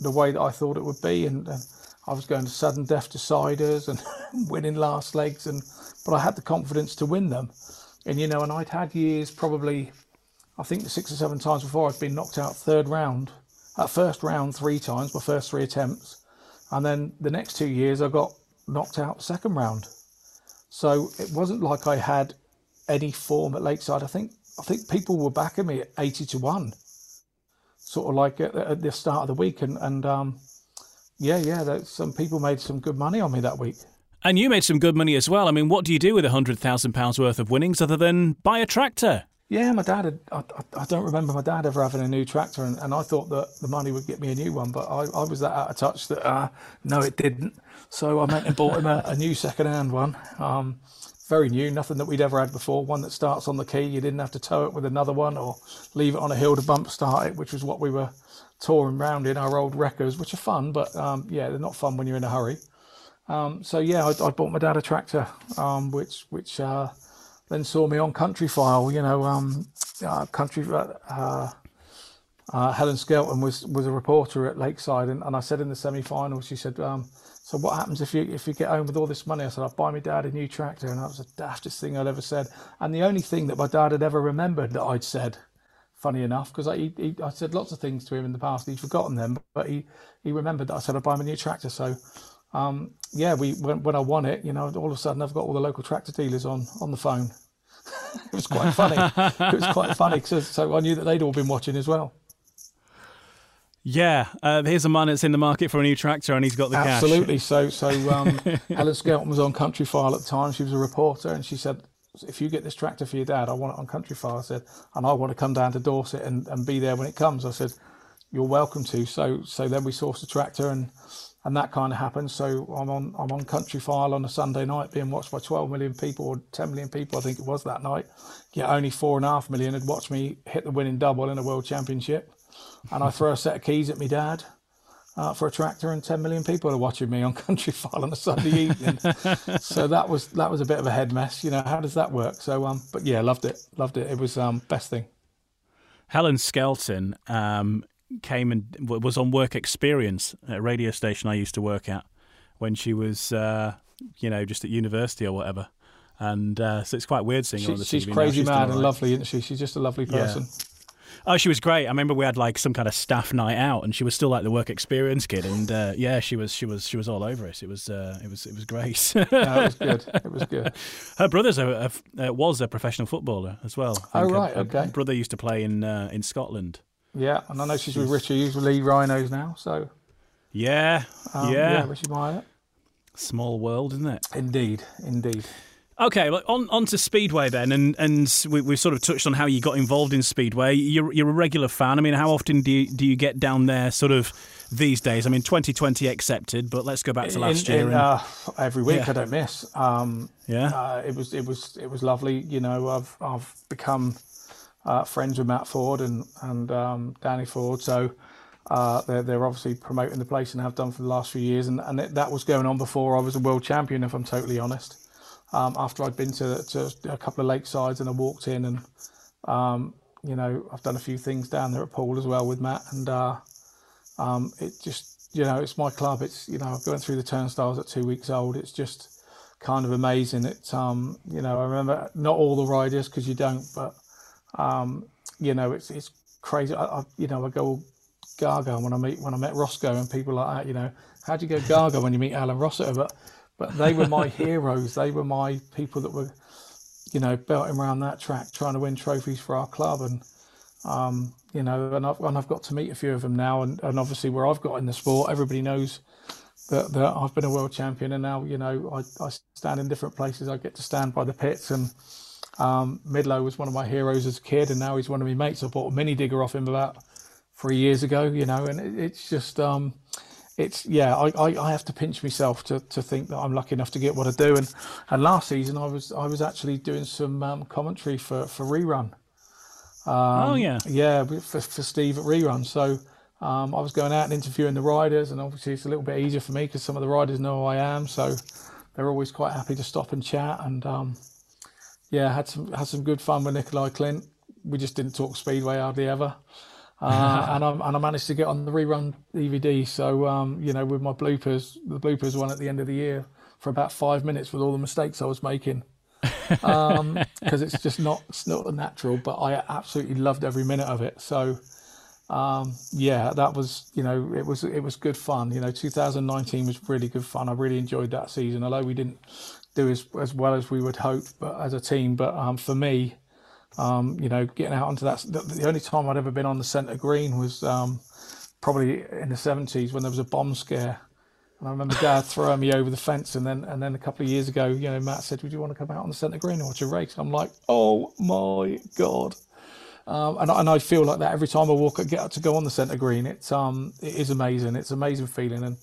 the way that I thought it would be, and, and I was going to sudden death deciders and *laughs* winning last legs, and but I had the confidence to win them, and you know, and I'd had years probably, I think six or seven times before I'd been knocked out third round, at first round three times, my first three attempts, and then the next two years I got knocked out second round, so it wasn't like I had any form at Lakeside. I think I think people were backing me at 80 to 1, sort of like at, at the start of the week. And, and um, yeah, yeah, some people made some good money on me that week. And you made some good money as well. I mean, what do you do with £100,000 worth of winnings other than buy a tractor? Yeah, my dad had, I, I, don't remember my dad ever having a new tractor, and, and I thought that the money would get me a new one, but I, I was that out of touch that uh, no, it didn't. So I went and bought him a, a new second hand one. Um, very new, nothing that we'd ever had before. One that starts on the key, you didn't have to tow it with another one or leave it on a hill to bump start it, which was what we were touring around in our old wreckers, which are fun, but um, yeah, they're not fun when you're in a hurry. Um, so yeah, I, I, bought my dad a tractor, um, which which uh, then saw me on Countryfile. You know, um, uh, country. Uh, uh, Helen Skelton was was a reporter at Lakeside, and, and I said in the semi final, she said, um, "So what happens if you if you get home with all this money?" I said, "I'll buy my dad a new tractor," and that was the daftest thing I'd ever said, and the only thing that my dad had ever remembered that I'd said. Funny enough, because I, he, I said lots of things to him in the past, he'd forgotten them, but he, he remembered that I said I'd buy him a new tractor. So, um, yeah, we when, when I won it, you know, all of a sudden I've got all the local tractor dealers on on the phone. *laughs* it was quite funny. it was quite funny, so, so I knew that they'd all been watching as well. Yeah, uh, here's a man that's in the market for a new tractor, and he's got the Absolutely. cash. Absolutely. So, so um, *laughs* Helen Skelton was on Countryfile at the time. She was a reporter, and she said, "If you get this tractor for your dad, I want it on Countryfile." I said, "And I want to come down to Dorset and, and be there when it comes." I said, "You're welcome to." So, so then we sourced the tractor, and and that kind of happened. So I'm on I'm on Countryfile on a Sunday night, being watched by 12 million people or 10 million people, I think it was that night. Yet only four and a half million had watched me hit the winning double in a world championship and I throw a set of keys at my dad uh, for a tractor, and 10 million people are watching me on *laughs* Countryfile on a Sunday evening. so that was that was a bit of a head mess. You know, how does that work? So, um, but yeah, loved it, loved it. It was um, best thing. Helen Skelton um, came and was on work experience at a radio station I used to work at when she was, uh, you know, just at university or whatever. And uh, so it's quite weird seeing she, her on the she's TV. crazy she's mad and lovely, isn't she? She's just a lovely person. Yeah. Oh, she was great. I remember we had like some kind of staff night out, and she was still like the work experience kid. And uh, yeah, she was she was she was all over it. It was uh, it was it was great. no, it was good. It was good. *laughs* Her brother's a, a, was a professional footballer as well. Oh right, her, okay. Her brother used to play in uh, in Scotland. Yeah, and I know she's, with Richard Hughes with Leeds Rhinos now. So yeah, um, yeah, yeah, Richie Myler. Small world, isn't it? Indeed, indeed. Okay, well, on on to Speedway then, and and we we sort of touched on how you got involved in Speedway. You're you're a regular fan. I mean, how often do you, do you get down there, sort of these days? I mean, 2020 accepted, but let's go back to last in, year. In, and, uh, every week, yeah. I don't miss. Um, yeah, uh, it was it was it was lovely. You know, I've I've become uh, friends with Matt Ford and and um, Danny Ford, so. Uh, they're, they're obviously promoting the place and have done for the last few years, and, and it, that was going on before I was a world champion, if I'm totally honest um, after I'd been to, to a couple of lakesides and I walked in and um, you know I've done a few things down there at Poole as well with Matt and uh, um, it just you know it's my club. It's you know going through the turnstiles at two weeks old. It's just kind of amazing. It's um you know I remember not all the riders because you don't but um, you know it's it's crazy. I, I, you know I go gaga when I meet when I met Roscoe and people like that you know how do you go gaga when you meet Alan Rossiter? But but they were my heroes. They were my people that were, you know, belting around that track, trying to win trophies for our club. And, um, you know, and I've, and I've got to meet a few of them now. And, and obviously, where I've got in the sport, everybody knows that, that I've been a world champion. And now, you know, I, I stand in different places. I get to stand by the pits. And um, Midlow was one of my heroes as a kid. And now he's one of my mates. I bought a mini digger off him about three years ago, you know, and it, it's just. Um, it's yeah, I, I, I, have to pinch myself to, to think that I'm lucky enough to get what I do. And and last season I was I was actually doing some um, commentary for for rerun. Um, oh yeah, yeah, for, for Steve at rerun. So um, I was going out and interviewing the riders, and obviously it's a little bit easier for me because some of the riders know who I am, so they're always quite happy to stop and chat. And um, yeah, had some had some good fun with Nicolai Klindt. We just didn't talk speedway hardly ever uh, *laughs* and I and I managed to get on the rerun DVD. So um, you know, with my bloopers, the bloopers one at the end of the year for about five minutes with all the mistakes I was making. because um, *laughs* it's just not it's not natural, but I absolutely loved every minute of it. So um, yeah, that was you know it was it was good fun. You know, 2019 was really good fun. I really enjoyed that season, although we didn't do as as well as we would hope, but as a team. But um, for me, um, you know, getting out onto that. The, the, only time I'd ever been on the centre green was um, probably in the 70s when there was a bomb scare. And I remember Dad *laughs* throwing me over the fence, and then and then a couple of years ago, you know, Matt said, "Would you want to come out on the centre green and watch a race?" I'm like, "Oh my god!" Um, and, and I feel like that every time I walk, I get out to go on the centre green. It's um, it is amazing. It's an amazing feeling, and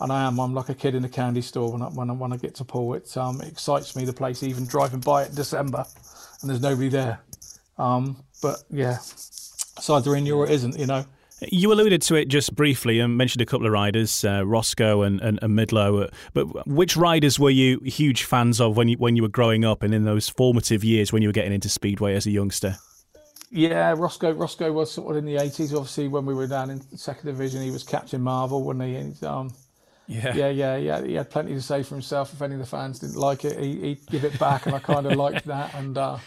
and I am. I'm like a kid in a candy store when I when I, when I get to Poole. It um, it excites me the place, even driving by it in December and there's nobody there. Um, but yeah, it's either in you or it isn't, you know. You alluded to it just briefly and mentioned a couple of riders, uh, Roscoe and, and, and, Midlow. But which riders were you huge fans of when you when you were growing up and in those formative years when you were getting into speedway as a youngster? Yeah, Roscoe. Roscoe was sort of in the eighties. Obviously, when we were down in second division, he was Captain Marvel, wasn't he? And, um, Yeah. yeah, yeah, yeah. He had plenty to say for himself. If any of the fans didn't like it, he, he'd give it back, and I kind of *laughs* liked that. And uh,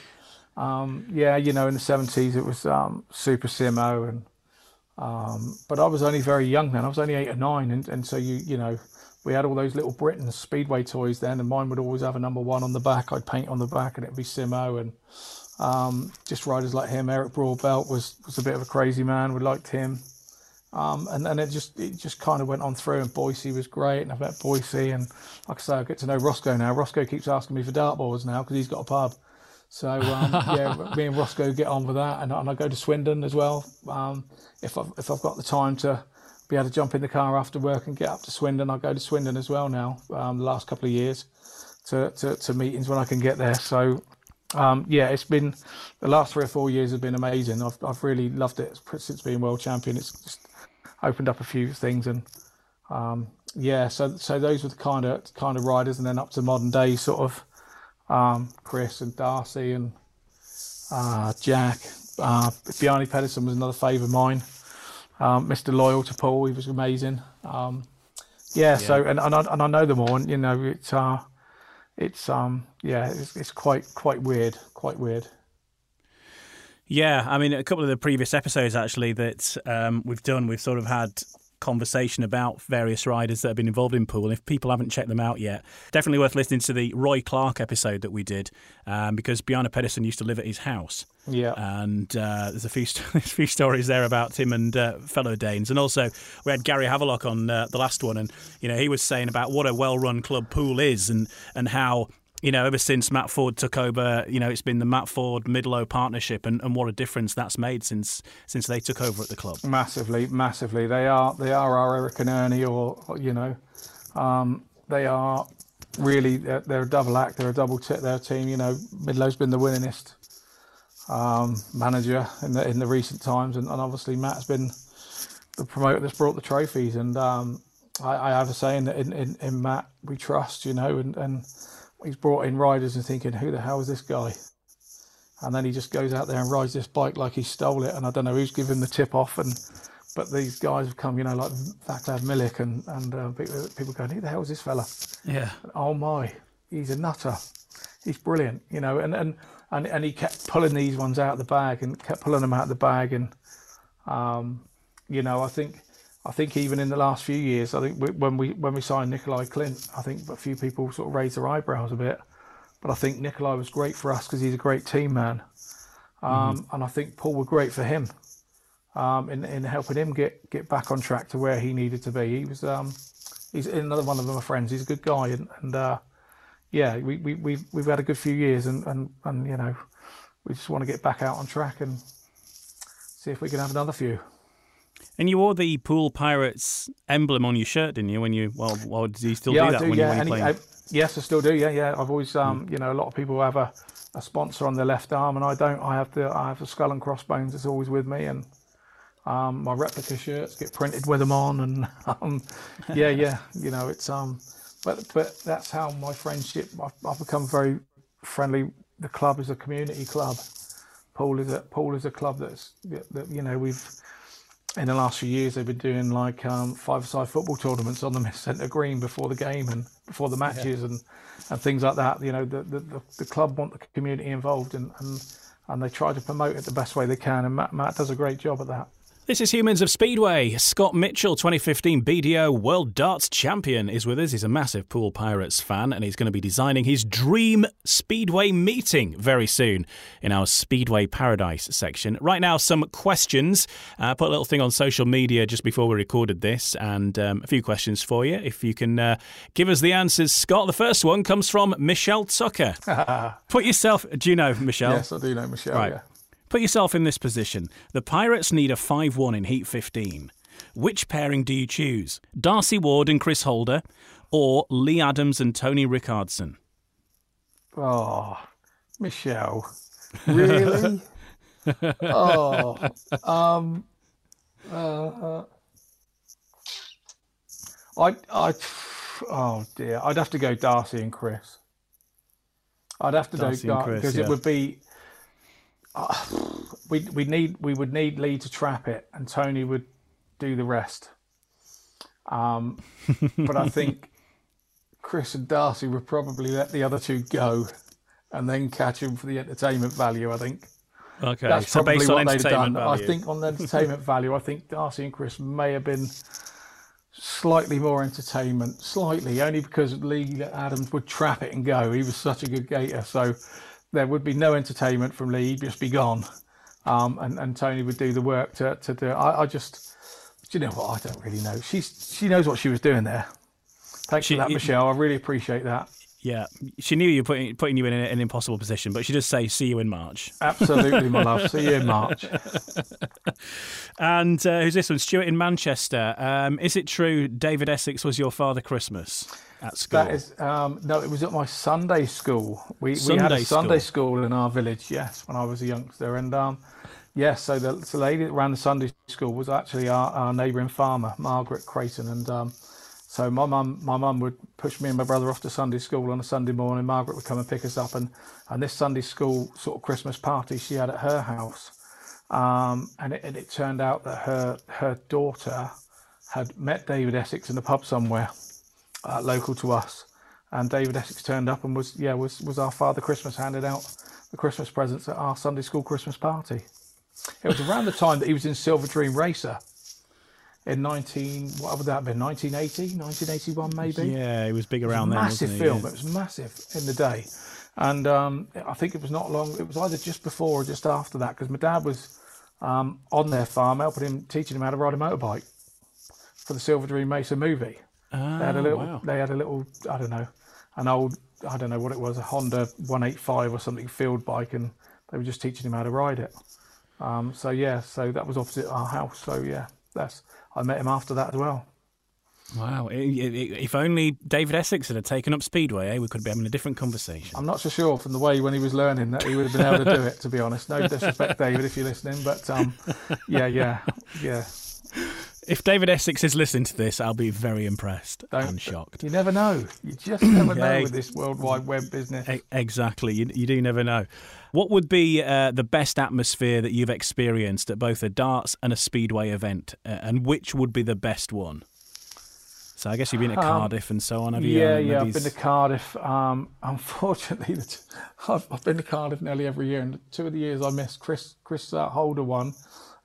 um, yeah, you know, in the seventies, it was um, Super Simo, and um, but I was only very young then. I was only eight or nine, and, and so you you know, we had all those little Britain Speedway toys then, and mine would always have a number one on the back. I'd paint on the back, and it'd be Simo, and um, just riders like him. Eric Broadbelt was was a bit of a crazy man. We liked him. Um, and then it just it just kind of went on through, and Boise was great, and I've met Boise, and like I say, I get to know Roscoe now. Roscoe keeps asking me for dartboards now because he's got a pub. So um, *laughs* yeah, me and Roscoe get on with that, and, and I go to Swindon as well. Um, if I've if I've got the time to be able to jump in the car after work and get up to Swindon, I go to Swindon as well now. Um, the last couple of years to, to, to meetings when I can get there. So um, yeah, it's been the last three or four years have been amazing. I've I've really loved it since being world champion. It's just opened up a few things and um, yeah, so so those were the kind of kind of riders, and then up to modern day sort of um, Chris and Darcy and uh, Jack. Uh, Bjarne Pedersen was another favourite of mine. Um, Mr. Loyal to Poole, he was amazing. Um, yeah, so and, and I, and I know them all, and you know it's uh, it's um yeah it's, it's quite quite weird, quite weird. Yeah, I mean, a couple of the previous episodes actually that um, we've done, we've sort of had conversation about various riders that have been involved in Poole. And if people haven't checked them out yet, definitely worth listening to the Roy Clark episode that we did um, because Bjarne Pedersen used to live at his house. Yeah. And uh, there's a few st- *laughs* a few stories there about him and uh, fellow Danes. And also, we had Gary Havelock on uh, the last one, and you know he was saying about what a well-run club Poole is, and and how you know, ever since Matt Ford took over, you know, it's been the Matt Ford Midlow partnership, and, and what a difference that's made since since they took over at the club. Massively, massively. They are they are our Eric and Ernie, or, you know, um, they are really they're, they're, a double act. They're a double tip. Their team, you know, Midlow's been the winningest um, manager in the in the recent times, and, and, obviously Matt's been the promoter that's brought the trophies. And um, I, I, have a saying that in, in, in Matt we trust, you know, and and he's brought in riders and thinking, who the hell is this guy? And then he just goes out there and rides this bike like he stole it. And I don't know who's given the tip off. And but these guys have come, you know, like Vaclav Milik and and uh, people going, who the hell is this fella? Yeah. Oh my, he's a nutter. He's brilliant, you know. And and and, and he kept pulling these ones out of the bag and kept pulling them out of the bag. And um, you know, I think I think even in the last few years, I think when we when we signed Nicolai Klindt, I think a few people sort of raised their eyebrows a bit. But I think Nikolai was great for us because he's a great team man, um, mm-hmm. and I think Poole were great for him um, in in helping him get get back on track to where he needed to be. He was um, he's another one of my friends. He's a good guy, and, and uh, yeah, we we we've we've had a good few years, and and and you know, we just want to get back out on track and see if we can have another few. And you wore the Poole Pirates emblem on your shirt, didn't you? When you well, well did you still yeah, do that do, when yeah. you were playing? I, yes, I still do. Yeah, yeah. I've always, um, mm. you know, a lot of people have a, a sponsor on their left arm, and I don't. I have the I have the skull and crossbones. It's always with me, and um, my replica shirts get printed with them on, and *laughs* um, yeah, yeah. You know, it's um, but but that's how my friendship. I've, I've become very friendly. The club is a community club. Poole is a Poole is a club that's that you know we've in the last few years, they've been doing like um, five-a-side football tournaments on the *laughs* centre green before the game and before the matches yeah. and, and things like that. You know, the, the, the, club want the community involved and, and, and they try to promote it the best way they can. And Matt, Matt does a great job at that. This is Humans of Speedway. Scott Mitchell, 2015 BDO World Darts Champion, is with us. He's a massive Poole Pirates fan and he's going to be designing his dream Speedway meeting very soon in our Speedway Paradise section. Right now, some questions. I uh, put a little thing on social media just before we recorded this and um, a few questions for you. If you can uh, give us the answers, Scott. The first one comes from Michelle Tucker. *laughs* put yourself, do you know Michelle? Yes, I do know Michelle, right. yeah. Put yourself in this position. The Pirates need a 5 1 in Heat 15. Which pairing do you choose? Darcy Ward and Chris Holder, or Leigh Adams and Tony Rickardsson? Oh, Michelle. Really? *laughs* oh, um, uh, I, I, oh dear, I'd have to go Darcy and Chris. I'd have to Darcy go Darcy because yeah. it would be *sighs* we we need we would need Leigh to trap it, and Tony would do the rest. Um, *laughs* but I think Chris and Darcy would probably let the other two go, and then catch him for the entertainment value. I think. Okay, That's so probably based what on they'd have entertainment done. value. I think on the entertainment *laughs* value, I think Darcy and Chris may have been slightly more entertainment, slightly, only because Leigh Adams would trap it and go. He was such a good gator, so there would be no entertainment from Leigh. He'd just be gone, um, and and Tony would do the work to to do. it. I, I just, do you know what? I don't really know. She's she knows what she was doing there. Thanks She- for that, Michelle. I really appreciate that. Yeah, she knew you were putting putting you in an impossible position, but she does say, "See you in March." Absolutely, my love. See you in March. *laughs* And uh, who's this one? Stuart in Manchester. Um, is it true David Essex was your father Christmas at school? That is um, no, it was at my Sunday school. We we had a Sunday school. school in our village. Yes, when I was a youngster, and um, yes, so the, the lady that ran the Sunday school was actually our, our neighbouring farmer, Margaret Creighton, and um, so my mum my mum would push me and my brother off to Sunday school on a Sunday morning. Margaret would come and pick us up, and and this Sunday school sort of Christmas party she had at her house. Um, and, it, and it turned out that her her daughter had met David Essex in a pub somewhere uh, local to us. And David Essex turned up and was yeah was was our Father Christmas handed out the Christmas presents at our Sunday school Christmas party. It was around the time that he was in Silver Dream Racer in 19 what would that have been 1980 1981 maybe yeah, it was big around then. massive wasn't it? film Yeah. it was massive in the day and um, I think it was not long it was either just before or just after that because my dad was um, on their farm helping him teaching him how to ride a motorbike for the Silver Dream Racer movie they had a Ah, little. wow. They had a little. I don't know, an old. I don't know what it was, a Honda 185 or something field bike, and they were just teaching him how to ride it. Um, so yeah, so that was opposite our house. So yeah, that's. I met him after that as well. Wow. If only David Essex had taken up Speedway, eh, we could be having a different conversation. I'm not so sure from the way when he was learning that he would have been able to do it. To be honest, no disrespect, David, if you're listening, but um, yeah, yeah, yeah. If David Essex is listening to this, I'll be very impressed Don't- and shocked. You never know. You just never *coughs* know Yeah. with this World Wide Web business. Exactly. You, you do never know. What would be uh, the best atmosphere that you've experienced at both a darts and a speedway event, uh, and which would be the best one? So I guess you've been at Cardiff and so on. Have you? Um, Yeah, Uh, yeah. I've been to Cardiff. Um, *laughs* unfortunately, the t- *laughs* I've, I've been to Cardiff nearly every year, and two of the years I missed, Chris Chris uh, Holder won,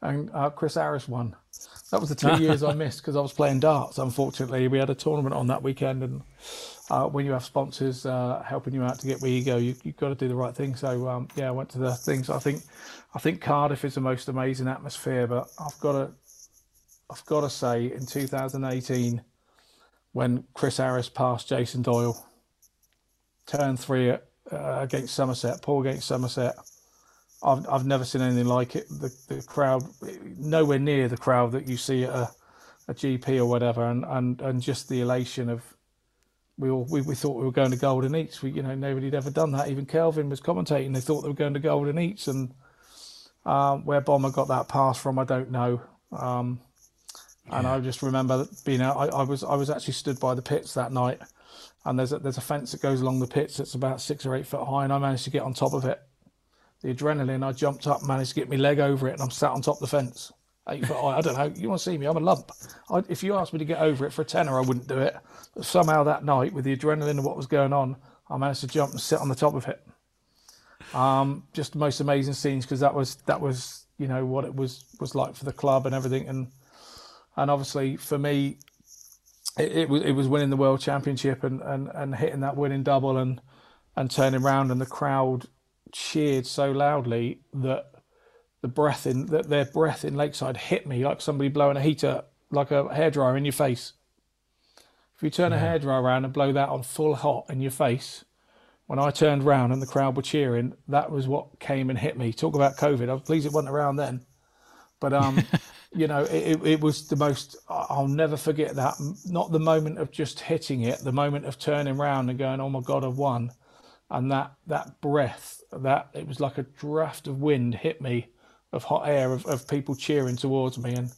and uh, Chris Harris won. That was the two years I missed because I was playing darts. Unfortunately, we had a tournament on that weekend, and uh, when you have sponsors uh, helping you out to get where you go, you, you've got to do the right thing. So um, yeah, I went to the things. I think I think Cardiff is the most amazing atmosphere, but I've got to I've got to say in 2018 when Chris Harris passed Jason Doyle, turn three at, uh, against Somerset, Poole against Somerset. I've I've never seen anything like it. The the crowd, nowhere near the crowd that you see at a, a GP or whatever, and, and, and just the elation of we all we, we thought we were going to Golden Eats. We you know nobody had ever done that. Even Kelvin was commentating. They thought they were going to Golden Eats, and um, where Bomber got that pass from, I don't know. Um, and I just remember being out. I, I was I was actually stood by the pits that night, and there's a, there's a fence that goes along the pits that's about six or eight foot high, and I managed to get on top of it. The adrenaline, I jumped up, managed to get my leg over it, and I'm sat on top of the fence, eight foot high. I don't know. You want to see me? I'm a lump. I, if you asked me to get over it for a tenner, I wouldn't do it. But somehow that night, with the adrenaline of what was going on, I managed to jump and sit on the top of it. Um, just the most amazing scenes because that was that was you know what it was was like for the club and everything, and and obviously for me, it, it was it was winning the world championship and, and, and hitting that winning double and and turning around and the crowd cheered so loudly that the breath in that their breath in Lakeside hit me like somebody blowing a heater like a hairdryer in your face. If you turn a hairdryer around and blow that on full hot in your face, when I turned round and the crowd were cheering, that was what came and hit me. Talk about COVID. I was pleased it wasn't around then. But um, *laughs* you know, it, it, was the most. I'll never forget that. Not the moment of just hitting it, the moment of turning round and going, "Oh my God, I've won," and that that breath, that it was like a draft of wind hit me, of hot air, of, of people cheering towards me, and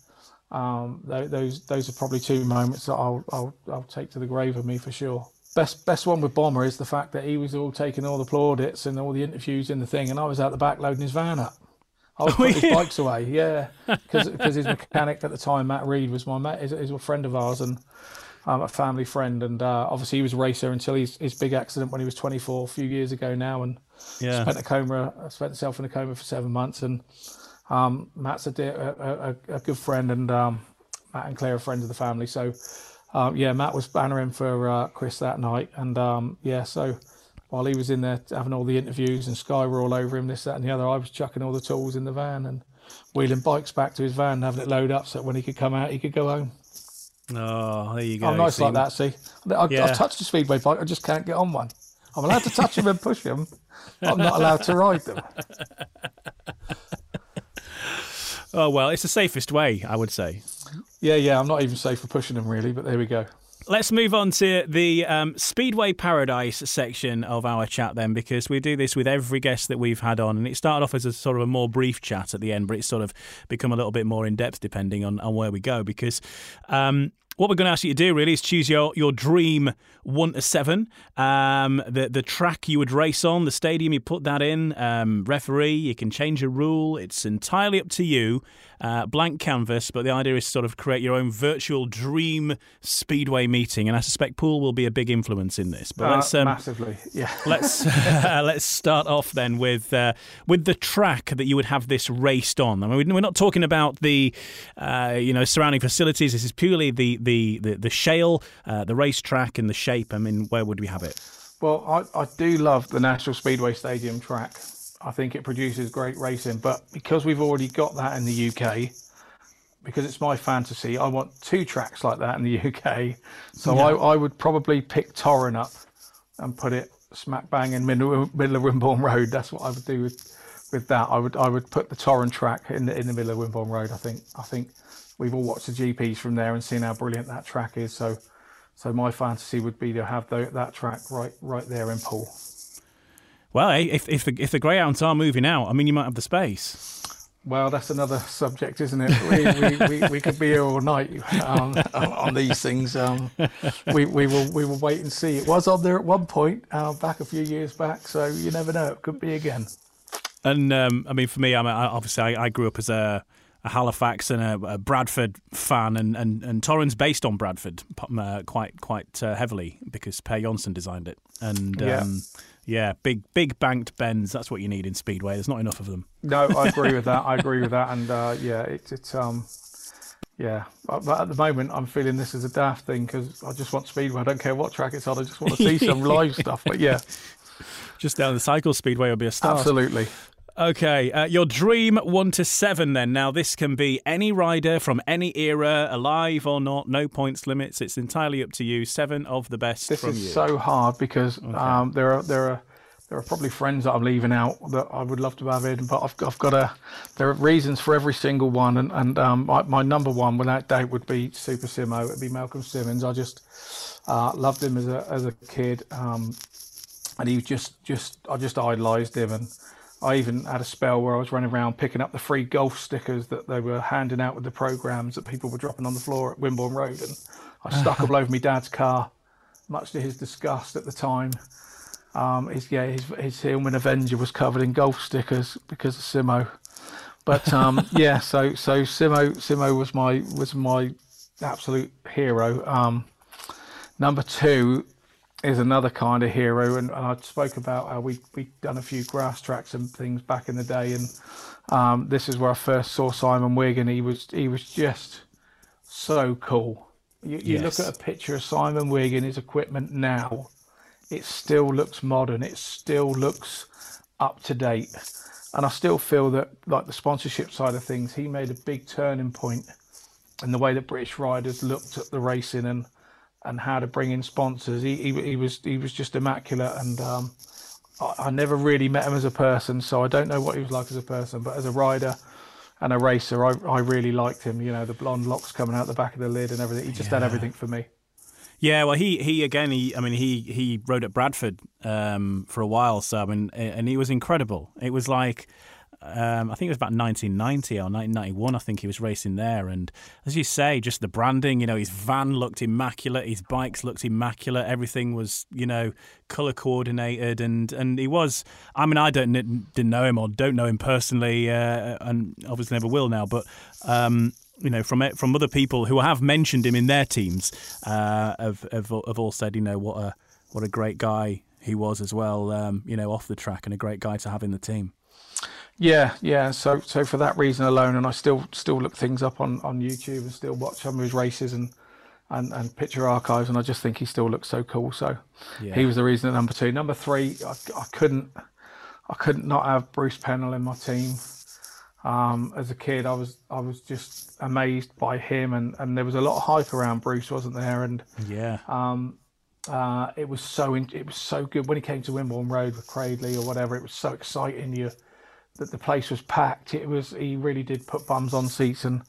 um, tho- those those are probably two moments that I'll I'll I'll take to the grave of me for sure. Best best one with Bomber is the fact that he was all taking all the plaudits and all the interviews in the thing, and I was out the back loading his van up. I would *laughs* put his bikes away, yeah, because his mechanic at the time, Matt Reed, was my mate, is, is a friend of ours and um, a family friend, and uh, obviously he was a racer until his, his big accident when he was 24 a few years ago now, and Yeah. spent a coma, spent himself in a coma for seven months, and um, Matt's a, dear, a, a, a good friend, and um, Matt and Claire are friends of the family, so um, yeah, Matt was bannering for uh, Chris that night, and um, yeah, so while he was in there having all the interviews and Sky were all over him, this, that, and the other, I was chucking all the tools in the van and wheeling bikes back to his van, having it load up so that when he could come out, he could go home. Oh, there you oh, go. I'm nice See, like that. See, I, Yeah. I've touched a speedway bike, I just can't get on one. I'm allowed to touch them and push them. I'm not allowed to ride them. *laughs* Oh well, it's the safest way, I would say. Yeah, yeah, I'm not even safe for pushing them really, but there we go. Let's move on to the um, Speedway Paradise section of our chat then, because we do this with every guest that we've had on. And it started off as a sort of a more brief chat at the end, but it's sort of become a little bit more in depth depending on, on where we go. Because um, what we're going to ask you to do really is choose your, your dream one to seven. Um, the the track you would race on, the stadium you put that in, um, referee. You can change a rule. It's entirely up to you. Uh, blank canvas, but the idea is to sort of create your own virtual dream speedway meeting, and I suspect Poole will be a big influence in this. But Uh, let's um, massively, yeah. *laughs* let's *laughs* let's start off then with uh, with the track that you would have this raced on. I mean, we're not talking about the uh, you know surrounding facilities. This is purely the the the, the shale, uh, the racetrack, and the shape. I mean, where would we have it? Well, I, I do love the National Speedway Stadium track. I think it produces great racing, but because we've already got that in the UK, because it's my fantasy, I want two tracks like that in the *laughs* UK. So I, I would probably pick Toruń up and put it smack bang in middle, middle of Wimborne Road. That's what I would do with with that. I would I would put the Toruń track in the in the middle of Wimborne Road. I think I think we've all watched the GPs from there and seen how brilliant that track is. So so my fantasy would be to have tho- that track right right there in Poole. Well, if if the if the greyhounds are moving out, I mean, you might have the space. Well, that's another subject, isn't it? We, we, we, we could be here all night um, on, on these things. Um, we, we will we will wait and see. It was on there at one point uh, back a few years back, so you never know. It could be again. And um, I mean, for me, I'm I, obviously I, I grew up as a, a Halifax and a, a Bradford fan, and and and Toruń's based on Bradford uh, quite quite uh, heavily because Per Jonsson designed it, and Yeah. Yeah, big big banked bends. That's what you need in speedway. There's not enough of them. No, I agree with that. I agree with that, *laughs* and uh, yeah, it's it's um. Yeah, but but at the moment I'm feeling this is a daft thing because I just want speedway. I don't care what track it's on. I just want to see *laughs* some live stuff. But yeah, Just down the cycle speedway will be a start. absolutely. Okay, uh, your dream one to seven then. Now, this can be any rider from any era, alive or not, no points limits. It's entirely up to you. Seven of the best This from is you. so hard because um, there are there are there are probably friends that I'm leaving out that I would love to have in, but I've, I've got a there are reasons for every single one, and and um, my, my number one without doubt would be Super Simo. It'd be Malcolm Simmons. I just uh, loved him as a as a kid, um, and he just just I just idolised him and. I even had a spell where I was running around picking up the free golf stickers that they were handing out with the programs that people were dropping on the floor at Wimborne Road, and I stuck them all *sighs* over my dad's car, much to his disgust at the time. Um, his yeah, his his Hillman Avenger was covered in golf stickers because of Simo. But um, *laughs* yeah, so so Simo Simo was my was my absolute hero. Um, number two is another kind of hero, and, and I spoke about how we we done a few grass tracks and things back in the day, and um, this is where I first saw Simon Wigg, and he was he was just so cool. You, you Yes. look at a picture of Simon Wigg and his equipment now, it still looks modern. It still looks up to date, and I still feel that like the sponsorship side of things, he made a big turning point in the way that British riders looked at the racing and and how to bring in sponsors. He he, he was he was just immaculate, and um, I, I never really met him as a person, so I don't know what he was like as a person, but as a rider. And a racer, I, I really liked him. You know, the blonde locks coming out the back of the lid and everything. He just had everything for me. Yeah, well, he he again. He I mean he he rode at Bradford um, for a while, so I mean, and he was incredible. It was like um, I think it was about 1990 or 1991. I think he was racing there, and as you say, just the branding. You know, his van looked immaculate, his bikes looked immaculate. Everything was, you know, color coordinated, and and he was. I mean, I don't didn't know him or don't know him personally, uh, and obviously never will now, but. Um, you know, from from other people who have mentioned him in their teams, uh, have, have have all said, you know, what a what a great guy he was as well. Um, you know, off the track and a great guy to have in the team. Yeah, yeah. So, so for that reason alone, and I still still look things up on, on YouTube and still watch some of his races and, and, and picture archives, and I just think he still looks so cool. So, yeah. he was the reason at number two. Number three, I, I couldn't I couldn't not have Bruce Penhall in my team. Um, as a kid, I was I was just amazed by him, and, and there was a lot of hype around Bruce, wasn't there? And yeah, um, uh, it was so in, it was so good when he came to Wimborne Road with Cradley or whatever. It was so exciting. You that the place was packed. It was he really did put bums on seats, and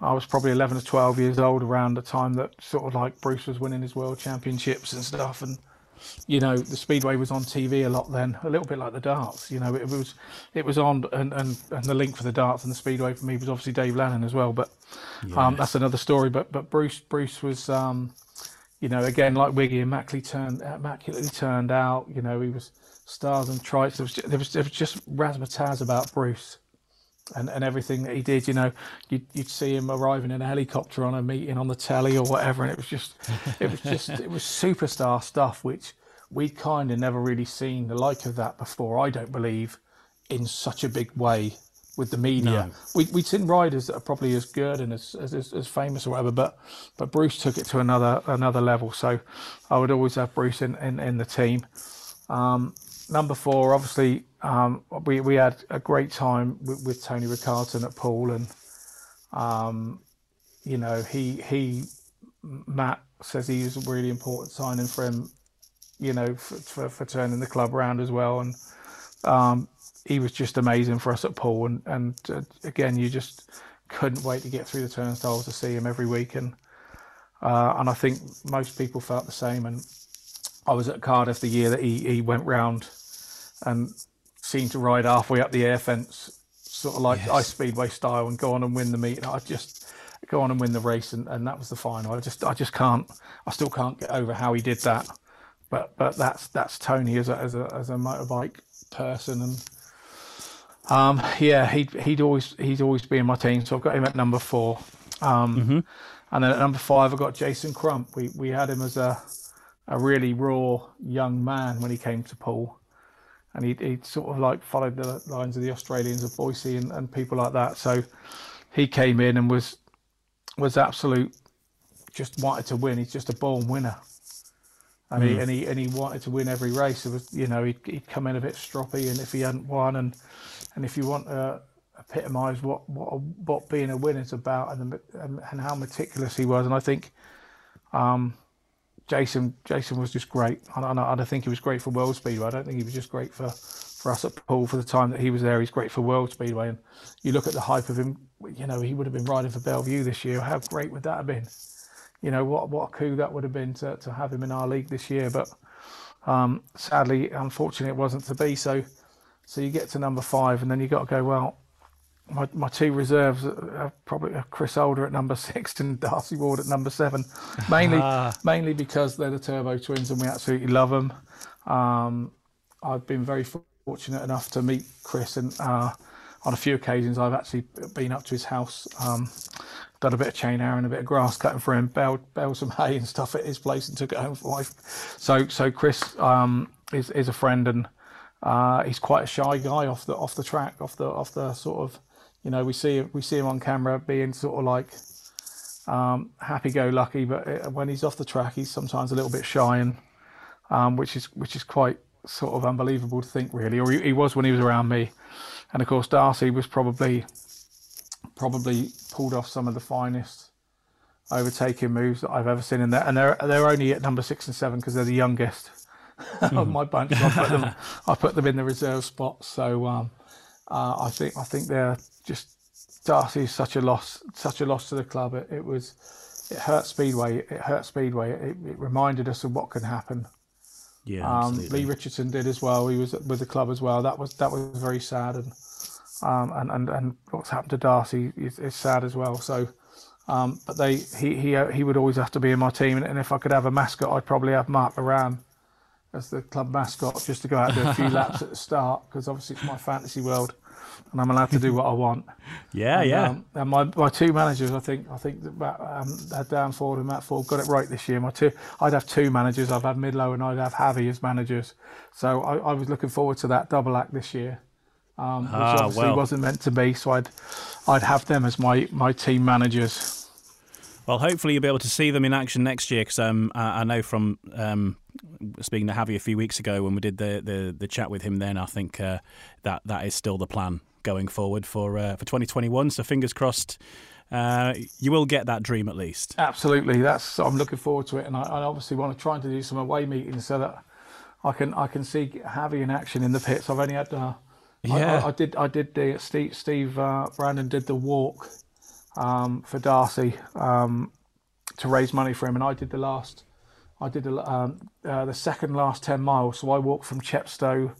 I was probably 11 or 12 years old around the time that sort of like Bruce was winning his world championships and stuff, and you know the speedway was on TV a lot then, a little bit like the darts. You know it was it was on, and and, and the link for the darts and the speedway for me was obviously Dave Lanning as well, but yes. um, that's another story. But but Bruce Bruce was. Um, you know, again, like Wiggy, immaculately turned, immaculately turned out. You know, he was stars and trikes. There was, there was, there was just razzmatazz about Bruce and, and everything that he did. You know, you'd, you'd see him arriving in a helicopter on a meeting on the telly or whatever, and it was just, it was just, it was superstar stuff, which we kind of never really seen the like of that before. I don't believe in such a big way with the media. No. We we'd seen riders that are probably as good and as, as as famous or whatever, but but Bruce took it to another another level. So I would always have Bruce in in, in the team. Um, number four, obviously, um, we we had a great time with, with Tony Rickardsson at Poole, and um, you know he he Matt says he was a really important signing for him, you know, for, for, for turning the club around as well, and um, he was just amazing for us at Poole, and and uh, again, you just couldn't wait to get through the turnstiles to see him every week, and uh, and I think most people felt the same, and. I was at Cardiff the year that he, he went round and seemed to ride halfway up the air fence, sort of like yes. ice speedway style, and go on and win the meet. I just go on and win the race, and, and that was the final. I just I just can't, I still can't get over how he did that. But but that's that's Tony as a as a as a motorbike person, and um, yeah, he'd he'd always he'd always be in my team. So I've got him at number four. Um, mm-hmm. And then at number five, I got Jason Crump. We we had him as a a really raw young man when he came to Poole and he he sort of like followed the lines of the Australians of Boise and, and people like that. So he came in and was was absolute, just wanted to win. He's just a born winner, and mm. he and he and he wanted to win every race. It was you know he'd, he'd come in a bit stroppy, and if he hadn't won, and and if you want to epitomise what what what being a winner is about, and and, and how meticulous he was, and I think. Um, Jason Jason was just great. I, I, I think he was great for World Speedway. I don't think he was just great for, for us at Poole for the time that he was there. He's great for World Speedway. And you look at the hype of him, you know, he would have been riding for Bellevue this year. How great would that have been? You know, what what a coup that would have been to, to have him in our league this year. But um, sadly, unfortunately, it wasn't to be. So so you get to number five, and then you got to go, well, my, my two reserves are probably Chris Holder at number *laughs* six and Darcy Ward at number seven, mainly *laughs* ah. mainly because they're the Turbo Twins and we absolutely love them. Um, I've been very fortunate enough to meet Chris and uh, on a few occasions I've actually been up to his house, um, done a bit of chain and a bit of grass cutting for him, baled, bailed some hay and stuff at his place and took it home for life. So so Chris um, is is a friend and uh, he's quite a shy guy off the off the track, off the off the sort of you know, we see we see him on camera being sort of like um, happy-go-lucky, but uh, when he's off the track, he's sometimes a little bit shy, and um, which is which is quite sort of unbelievable to think, really. Or he, he, was when he was around me, and of course Darcy was probably probably pulled off some of the finest overtaking moves that I've ever seen in there, and they're they're only at number six and seven because they're the youngest mm. *laughs* of my bunch. I put them *laughs* I put them in the reserve spot, so. Um, uh, I think I think they're just Darcy is such a loss, such a loss to the club. It, it was, it hurt Speedway. It hurt Speedway. It, it reminded us of what can happen. Yeah, um, Lee Richardson did as well. He was with the club as well. That was that was very sad, and um, and, and and what's happened to Darcy is, is sad as well. So, um, but they he he uh, he would always have to be in my team, and, and if I could have a mascot, I'd probably have Mark Moran as the club mascot just to go out and do a few *laughs* laps at the start because obviously it's my fantasy world and I'm allowed to do what I want. *laughs* Yeah, and, yeah. Um, and my, my two managers, I think, I think that um, Dan Ford and Matt Ford got it right this year. My two, I'd have two managers. I've had Midlow and I'd have Javi as managers. So I, I was looking forward to that double act this year, um, which Ah, obviously well. wasn't meant to be. So I'd, I'd have them as my, my team managers. Well, hopefully you'll be able to see them in action next year because um, I, I know from um, speaking to Javi a few weeks ago when we did the, the, the chat with him then, I think uh, that that is still the plan going forward for uh, for 2021. So fingers crossed uh, you will get that dream at least. Absolutely, that's I'm looking forward to it, and I, I obviously want to try and do some away meetings so that I can I can see Javi in action in the pits. I've only had uh, I- Yeah. I, I did I did the Steve Steve uh, Brandon did the walk um, for Darcy um, to raise money for him, and I did the last I did the, um, uh, the second last ten miles. So I walked from Chepstow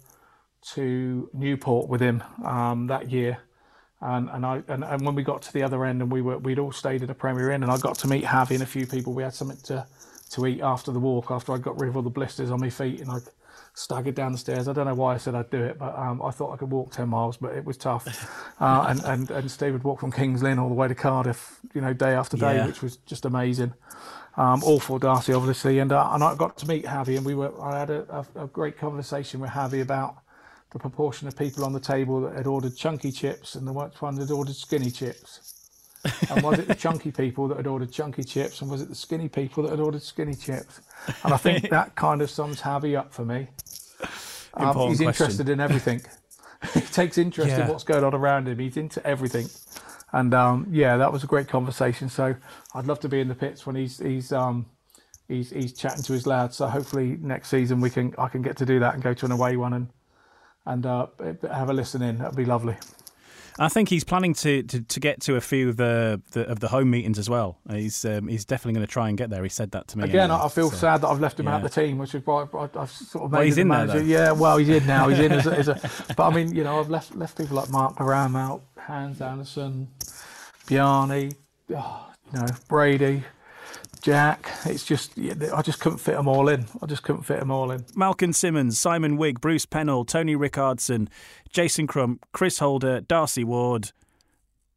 to Newport with him um, that year. And and I and, and when we got to the other end and we were we'd all stayed at a Premier Inn and I got to meet Javi and a few people. We had something to to eat after the walk after I got rid of all the blisters on my feet and I staggered down the stairs. I don't know why I said I'd do it, but um, I thought I could walk ten miles, but it was tough. *laughs* uh, and and and Steve would walk from Kings Lynn all the way to Cardiff, you know, day after day, Yeah. which was just amazing. Um, all for Darcy, obviously, and uh, and I got to meet Javi, and we were I had a, a, a great conversation with Javi about the proportion of people on the table that had ordered chunky chips and the which one that ordered skinny chips. And was it the chunky people that had ordered chunky chips and was it the skinny people that had ordered skinny chips? And I think *laughs* that kind of sums Javi up for me. Um, he's question. interested in everything. *laughs* he takes interest Yeah. in what's going on around him. He's into everything. And um, yeah, that was a great conversation. So I'd love to be in the pits when he's he's um, he's he's chatting to his lads. So hopefully next season we can I can get to do that and go to an away one and and uh, have a listen in. That'd be lovely. I think he's planning to, to, to get to a few of the, the of the home meetings as well. He's um, he's definitely going to try and get there. He said that to me. Again, anyway, I feel so- sad that I've left him out of the team, which is why I've sort of made Well, he's in the there, manager. though. Yeah, well, he's in now. He's in as a, as a. *laughs* But I mean, you know, I've left left people like Mark Moran out, Hans Andersen, Bjarne, oh, you know, Brady, Jack. It's just I just couldn't fit them all in. I just couldn't fit them all in. Malcolm Simmons, Simon Wigg, Bruce Penhall, Tony Rickardsson, Jason Crump, Chris Holder, Darcy Ward,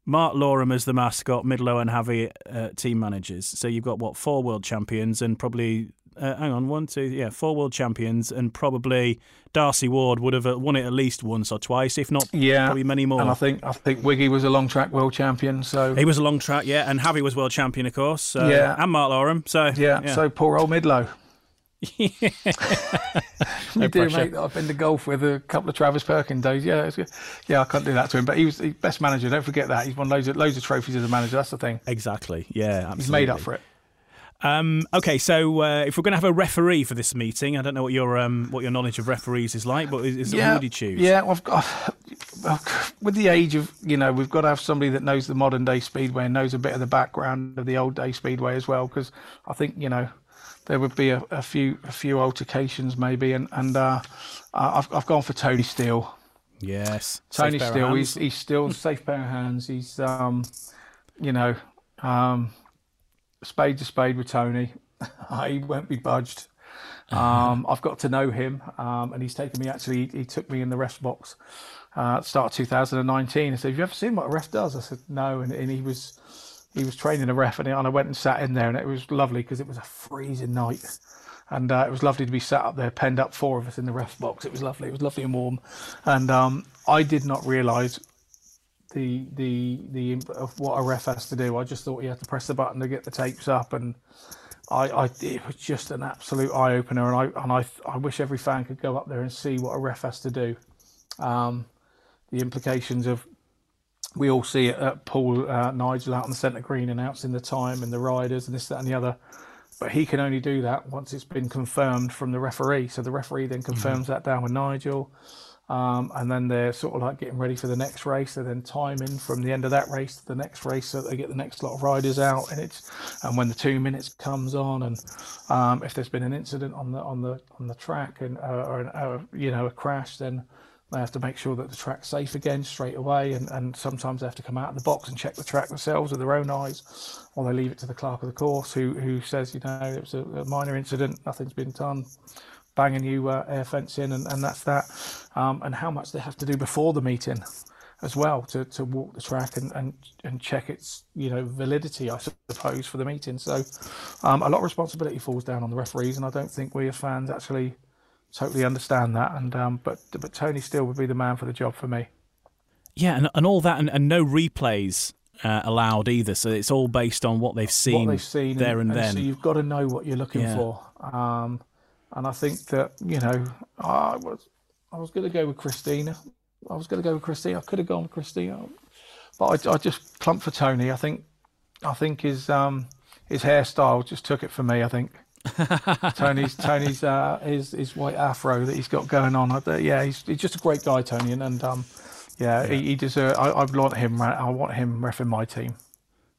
Mark Loram as the mascot, Midlow and Javi uh, team managers. So you've got what four world champions and probably uh, hang on one two yeah four world champions and probably Darcy Ward would have uh, won it at least once or twice, if not Yeah, probably many more. And I think I think Wiggy was a long track world champion. So he was a long track, yeah, and Javi was world champion, of course. So, Yeah. and Mark Loram. So yeah, so poor old Midlow. Yeah. you do, pressure. mate. I've been to golf with a couple of Travis Perkins days. Yeah, yeah, I can't do that to him. But he was the best manager. Don't forget that. He's won loads of loads of trophies as a manager. That's the thing. exactly, yeah, absolutely. He's made up for it. Um, okay, so uh, if we're going to have a referee for this meeting, I don't know what your um, what your knowledge of referees is like, but is, is who would you choose? Yeah, well, I've got, with the age of you know, we've got to have somebody that knows the modern day speedway and knows a bit of the background of the old day speedway as well, because I think you know there would be a, a few a few altercations maybe, and and uh, I've I've gone for Tony Steele. Yes, Tony Safe pair of Steele, he's he's still safe pair of hands. He's um, you know, um, spade to spade with Tony. *laughs* I won't be budged. Um, I've got to know him, um, and he's taken me. Actually, he, he took me in the ref's box uh, start of 2019. and said, "Have you ever seen what a ref does?" I said, "No," and, and he was he was training a ref, and I and I went and sat in there, and it was lovely because it was a freezing night. And uh, it was lovely to be sat up there, penned up, four of us in the ref box. It was lovely. It was lovely and warm. And um, I did not realise the the the of what a ref has to do. I just thought he had to press the button to get the tapes up, and I, I it was just an absolute eye opener. And I and I I wish every fan could go up there and see what a ref has to do. Um, the implications of we all see it at Poole uh, Nigel out on the centre green announcing the time and the riders and this that and the other. But he can only do that once it's been confirmed from the referee. So the referee then confirms that down with Nigel. Um, and then they're sort of like getting ready for the next race. They're then timing from the end of that race to the next race, so they get the next lot of riders out. And it's and when the two minutes comes on, and um, if there's been an incident on the on the on the track and uh, or an, uh, you know a crash, then They have to make sure that the track's safe again straight away, and, and sometimes they have to come out of the box and check the track themselves with their own eyes, or they leave it to the clerk of the course who, who says, you know, it was a, a minor incident, nothing's been done, bang a new uh, air fence in, and, and that's that. Um, and how much they have to do before the meeting as well to, to walk the track and, and, and check its you know validity, I suppose, for the meeting. So um, a lot of responsibility falls down on the referees, and I don't think we as fans actually totally understand that. And um, but but Tony Steele would be the man for the job for me. Yeah, and, and all that, and, and no replays uh, allowed either. So it's all based on what they've seen, what they've seen there and, and, then. So you've got to know what you're looking Yeah. for. Um, and I think that you know I was I was going to go with Christina. I was going to go with Christina. I could have gone with Christina, but I, I just plumped for Tony. I think I think his um, his hairstyle just took it for me. I think. *laughs* Tony's Tony's uh, his his white afro that he's got going on. I, uh, yeah, he's, he's just a great guy, Tony, and, and um, yeah, He, he deserves. I, I want him. ra- I want him refing my team.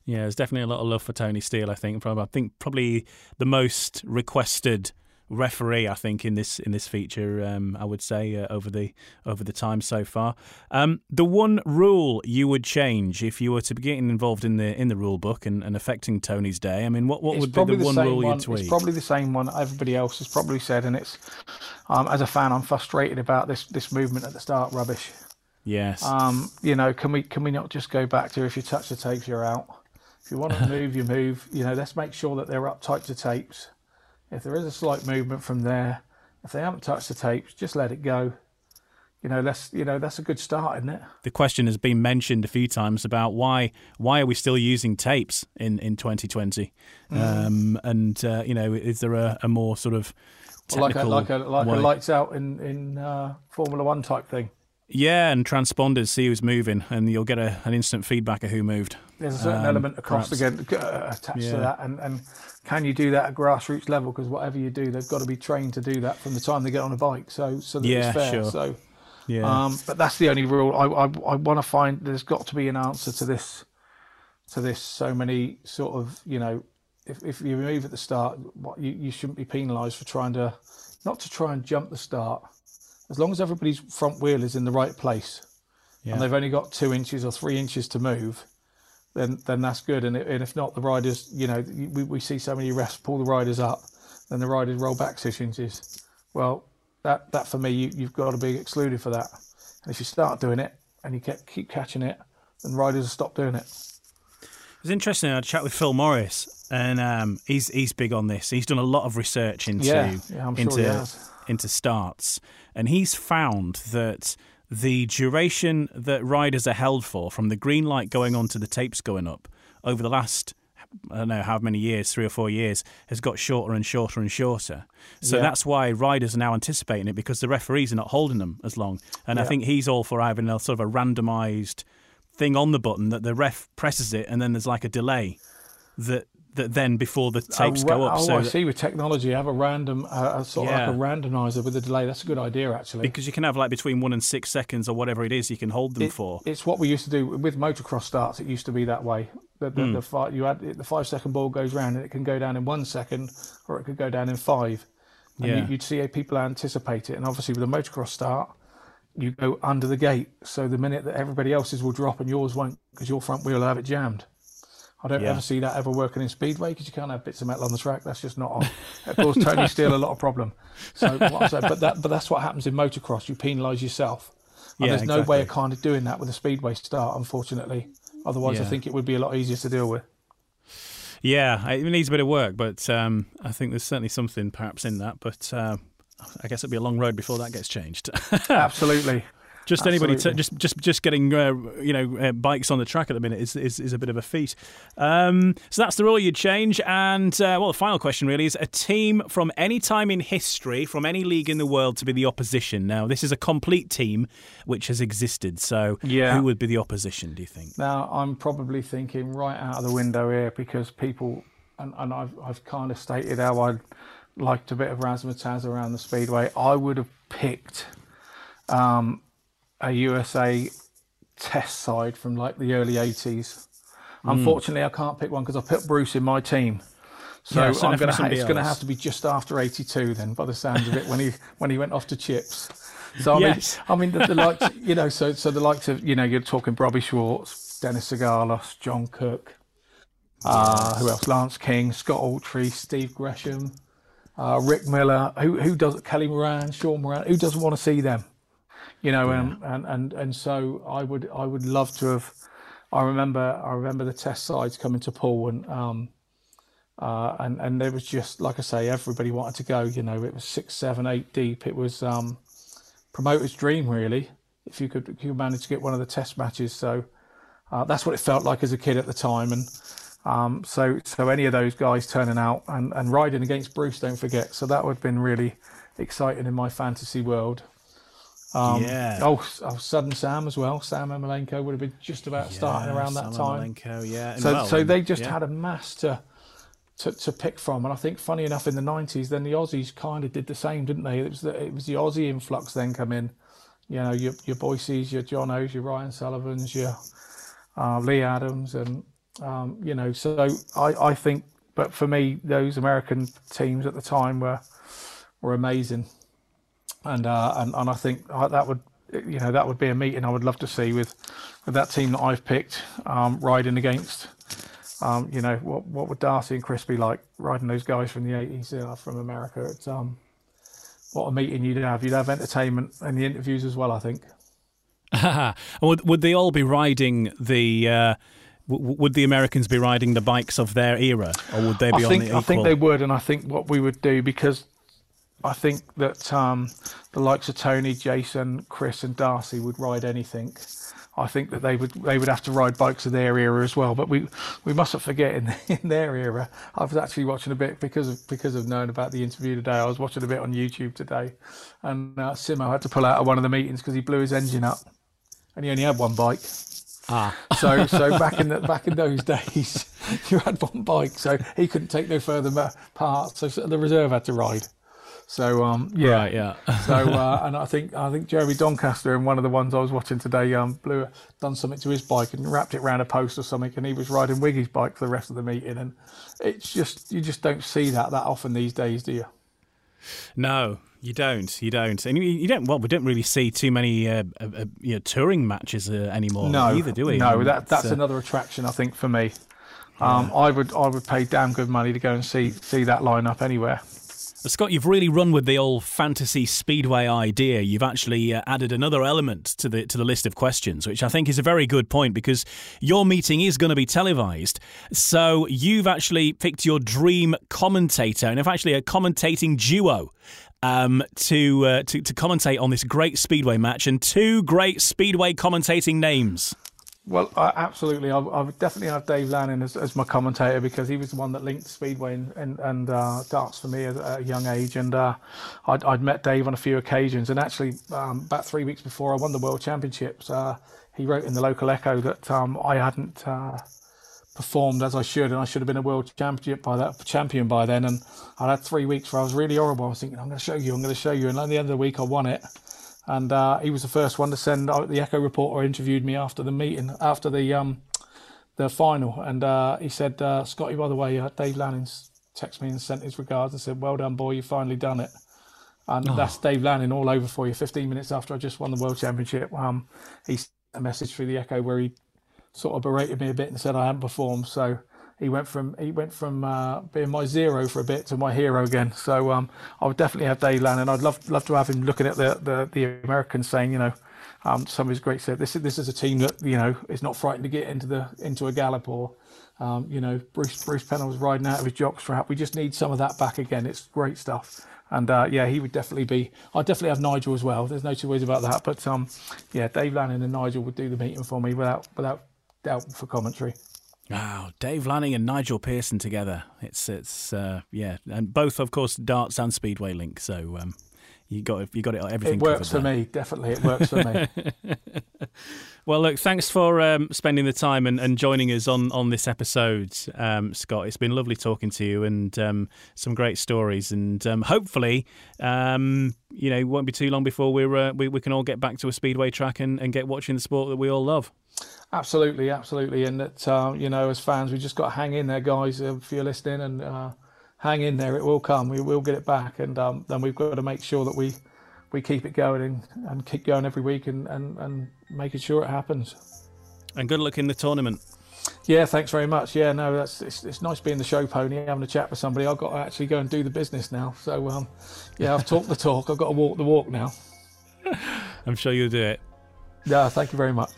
Yeah, there's definitely a lot of love for Tony Steele. I think. From I think probably the most requested referee. I think in this in this feature, um, I would say uh, over the over the time so far. Um, the one rule you would change if you were to be getting involved in the in the rule book and, and affecting Tony's day. I mean, what what It's would be probably the one rule one. you'd tweak? It's probably the same one everybody else has probably said, and it's um, as a fan, I'm frustrated about this this movement at the start. Rubbish. yes. Um, you know, can we can we not just go back to if you touch the tapes, you're out. If you want to *laughs* move, you move. You know, let's make sure that they're up tight to tapes. If there is a slight movement from there, if they haven't touched the tapes, just let it go. You know, let's you know that's a good start, isn't it? the question has been mentioned a few times about why why are we still using tapes in in 2020 Mm. um, and uh, you know is there a, a more sort of like a like a like way? a lights out in in uh, Formula One type thing. Yeah and transponders see who's moving and you'll get a, an instant feedback of who moved There's a certain Um, element across perhaps. again uh, attached Yeah. to that, and, and can you do that at grassroots level? Because whatever you do, they've got to be trained to do that from the time they get on a bike. So so that Yeah, it's fair. sure. So, yeah um, but that's the only rule. I I, I want to find. There's got to be an answer to this. To this, so many sort of you know, if if you move at the start, what you, you shouldn't be penalised for trying to, not to try and jump the start, as long as everybody's front wheel is in the right place Yeah. and they've only got two inches or three inches to move, then then that's good. And, and if not, the riders, you know, we, we see so many refs pull the riders up, then the riders roll back six inches. Well, that that for me, you, you've got to be excluded for that. And if you start doing it and you keep keep catching it, then riders will stop doing it. it was interesting I chat with Phil Morris and um, he's he's big on this he's done a lot of research into Yeah, yeah, sure into into starts and he's found that the duration that riders are held for from the green light going on to the tapes going up over the last I don't know how many years, three or four years, has got shorter and shorter and shorter. So Yeah. that's why riders are now anticipating it because the referees are not holding them as long. And I think he's all for having a sort of a randomised thing on the button that the ref presses it and then there's like a delay that that then before the tapes oh, go up. Oh, so I see. With technology, have a random, uh, a sort Yeah. of like a randomizer with a delay. That's a good idea, actually. because you can have like between one and six seconds or whatever it is you can hold them It- for. It's what we used to do with motocross starts. It used to be that way. The, the, Hmm. the five, you had the five second ball goes round and it can go down in one second, or it could go down in five. And Yeah. you, you'd see people anticipate it. And obviously, with a motocross start, you go under the gate. So the minute that everybody else's will drop and yours won't, because your front wheel will have it jammed. I don't Yeah. ever see that ever working in speedway because you can't have bits of metal on the track. That's just not on. *laughs* It caused Tony Steele a lot of problem. So, saying, but that, but that's what happens in motocross. You penalise yourself. And Yeah, there's no way of kind of doing that with a speedway start, unfortunately. Otherwise, I think it would be a lot easier to deal with. Yeah, it needs a bit of work, but um, I think there's certainly something perhaps in that. But uh, I guess it'll be a long road before that gets changed. *laughs* Absolutely. Just anybody, t- just just just getting uh, you know uh, bikes on the track at the minute is is, is a bit of a feat. Um, so that's the rule you'd change. And uh, well, the final question really is: a team from any time in history, from any league in the world, to be the opposition. Now, this is a complete team which has existed. So, Yeah. who would be the opposition? Do you think? Now, I'm probably thinking right out of the window here because people, and, and I've, I've kind of stated how I'd liked a bit of razzmatazz around the speedway. I would have picked um, a USA test side from like the early 80s. Hmm. Unfortunately, I can't pick one because I put Bruce in my team. So Yeah, I'm gonna ha- it's going to have to be just after 82 then, by the sounds of it, when he when he went off to Chips. So I Yes. mean, I mean the, the likes, *laughs* you know, so so the likes of you know you're talking Bobby Schwartz, Dennis Sigalos, John Cook, uh, who else? Lance King, Scott Autrey, Steve Gresham, uh, Rick Miller. Who who does Kelly Moran, Shawn Moran? Who doesn't want to see them? You know, and, and and and so I would I would love to have. I remember I remember the test sides coming to Poole and um, uh, and and there was just like I say, everybody wanted to go. You know, it was six, seven, eight deep. It was um, promoter's dream, really. If you could, if you manage to get one of the test matches, so uh, that's what it felt like as a kid at the time. And um, so, so any of those guys turning out and, and riding against Bruce, don't forget. So that would have been really exciting in my fantasy world. Um, Yeah. Oh, oh, Sudden Sam as well. Sam Ermolenko would have been just about starting around that time. Malenko, yeah. and So, well, so and- they just yeah. had a mass to, to to pick from, and I think funny enough in the '90s, then the Aussies kind of did the same, didn't they? It was the, it was the Aussie influx then come in, you know, your your Boyces, your John O's, your Ryan Sullivans, your uh, Leigh Adams, and um, you know, so I I think, but for me, those American teams at the time were were amazing, and uh, and and I think uh, that would you know that would be a meeting I would love to see with with that team that I've picked um, riding against. Um, you know what what would Darcy and Chris be like riding those guys from the 80s uh, from America? It's um what a meeting you'd have. You'd have entertainment and the interviews as well. I think. *laughs* Would, would they all be riding the? Uh, w- would the Americans be riding the bikes of their era, or would they be I on think the I think they would, and I think what we would do because I think that um, the likes of Tony, Jason, Chris, and Darcy would ride anything. I think that they would they would have to ride bikes of their era as well. But we we mustn't forget in *laughs* in their era. I was actually watching a bit because of because of knowing about the interview today. I was watching a bit on YouTube today, and uh, Simo had to pull out of one of the meetings because he blew his engine up, and he only had one bike. Ah. So so *laughs* back in the, back in those days, *laughs* you had one bike, so he couldn't take no further parts. So the reserve had to ride. So um yeah Right, yeah. so uh, and I think I think Jeremy Doncaster in one of the ones I was watching today um blew done something to his bike and wrapped it around a post or something, and he was riding Wiggy's bike for the rest of the meeting, and it's just you just don't see that that often these days, do you? No, you don't. You don't. And you, you don't. Well, we don't really see too many uh, uh, uh, you know, touring matches uh, anymore no, either, do we? No, that that's uh, another attraction I think for me. Um, I would I would pay damn good money to go and see see that lineup anywhere. Scott, you've really run with the old fantasy speedway idea. You've actually uh, added another element to the to the list of questions, which I think is a very good point because your meeting is going to be televised. So you've actually picked your dream commentator, and if actually a commentating duo. Um, to, uh, to to commentate on this great speedway match and two great speedway commentating names. Well, I, absolutely. I, I would definitely have Dave Lanning as, as my commentator because he was the one that linked Speedway and, and, and uh, darts for me at a young age. And uh, I'd, I'd met Dave on a few occasions. And actually, um, about three weeks before I won the World Championships, uh, he wrote in the local Echo that um, I hadn't uh, performed as I should, and I should have been a world championship by that champion by then. And I had three weeks where I was really horrible. I was thinking, I'm going to show you, I'm going to show you. And at the end of the week, I won it and uh, he was the first one to send out the Echo reporter interviewed me after the meeting after the um, the final, and uh, he said, uh, "Scotty, by the way, uh, Dave Lanning's texted me and sent his regards and said, well done, boy, you've finally done it." And that's Dave Lanning all over for you. 15 minutes after I just won the world championship, um, he sent a message through the Echo where he sort of berated me a bit and said I hadn't performed. So he went from he went from uh, being my zero for a bit to my hero again. So um, I would definitely have Dave Lanning. I'd love love to have him looking at the the, the Americans saying, you know, um, some of his great said this is this is a team that you know is not frightened to get into the into a gallop or. Um, you know, Bruce Bruce Penhall was riding out of his jock strap. We just need some of that back again. It's great stuff. And uh, yeah, he would definitely be. I'd definitely have Nigel as well. There's no two ways about that. But um, yeah, Dave Lanning and Nigel would do the meeting for me without without doubt for commentary. Wow, Dave Lanning and Nigel Pearson together. It's it's uh, yeah, and both of course darts and speedway link. So um, you got you got it everything. It works for there. me. Definitely, it works for me. *laughs* Well, look, thanks for um, spending the time and, and joining us on, on this episode, um, Scott. It's been lovely talking to you and um, some great stories. And um, hopefully, um, you know, it won't be too long before we're, uh, we, we can all get back to a speedway track and, and get watching the sport that we all love. Absolutely, absolutely, and that uh, you know, as fans, we just got to hang in there, guys. If you're listening, and uh, hang in there, it will come. We will get it back, and um, then we've got to make sure that we we keep it going and, and keep going every week and, and, and making sure it happens. And good luck in the tournament. Yeah, thanks very much. Yeah, no, that's it's, it's nice being the show pony, having a chat with somebody. I've got to actually go and do the business now. So, um, yeah, I've talked the talk. I've got to walk the walk now. *laughs* I'm sure you'll do it. Yeah, thank you very much.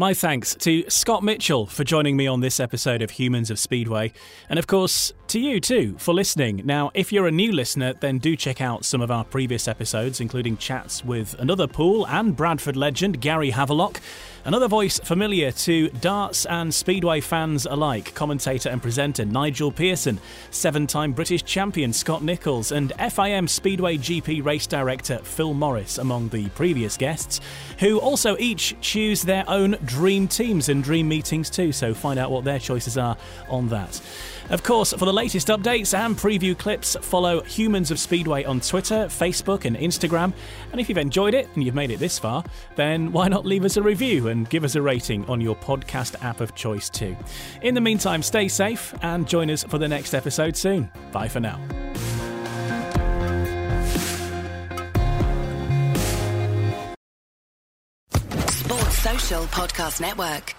My thanks to Scott Mitchell for joining me on this episode of Humans of Speedway, and of course to you too for listening. Now, if you're a new listener, then do check out some of our previous episodes, including chats with another Poole and Bradford legend, Gary Havelock, another voice familiar to darts and Speedway fans alike, commentator and presenter Nigel Pearson, seven time British champion Scott Nicholls, and FIM Speedway GP race director Phil Morris, among the previous guests, who also each choose their own dream teams and dream meetings too, so find out what their choices are on that. Of course, for the latest updates and preview clips, follow Humans of Speedway on Twitter, Facebook, and Instagram. And if you've enjoyed it and you've made it this far, then why not leave us a review and give us a rating on your podcast app of choice too? In the meantime, stay safe and join us for the next episode soon. Bye for now. Sports Social Podcast Network.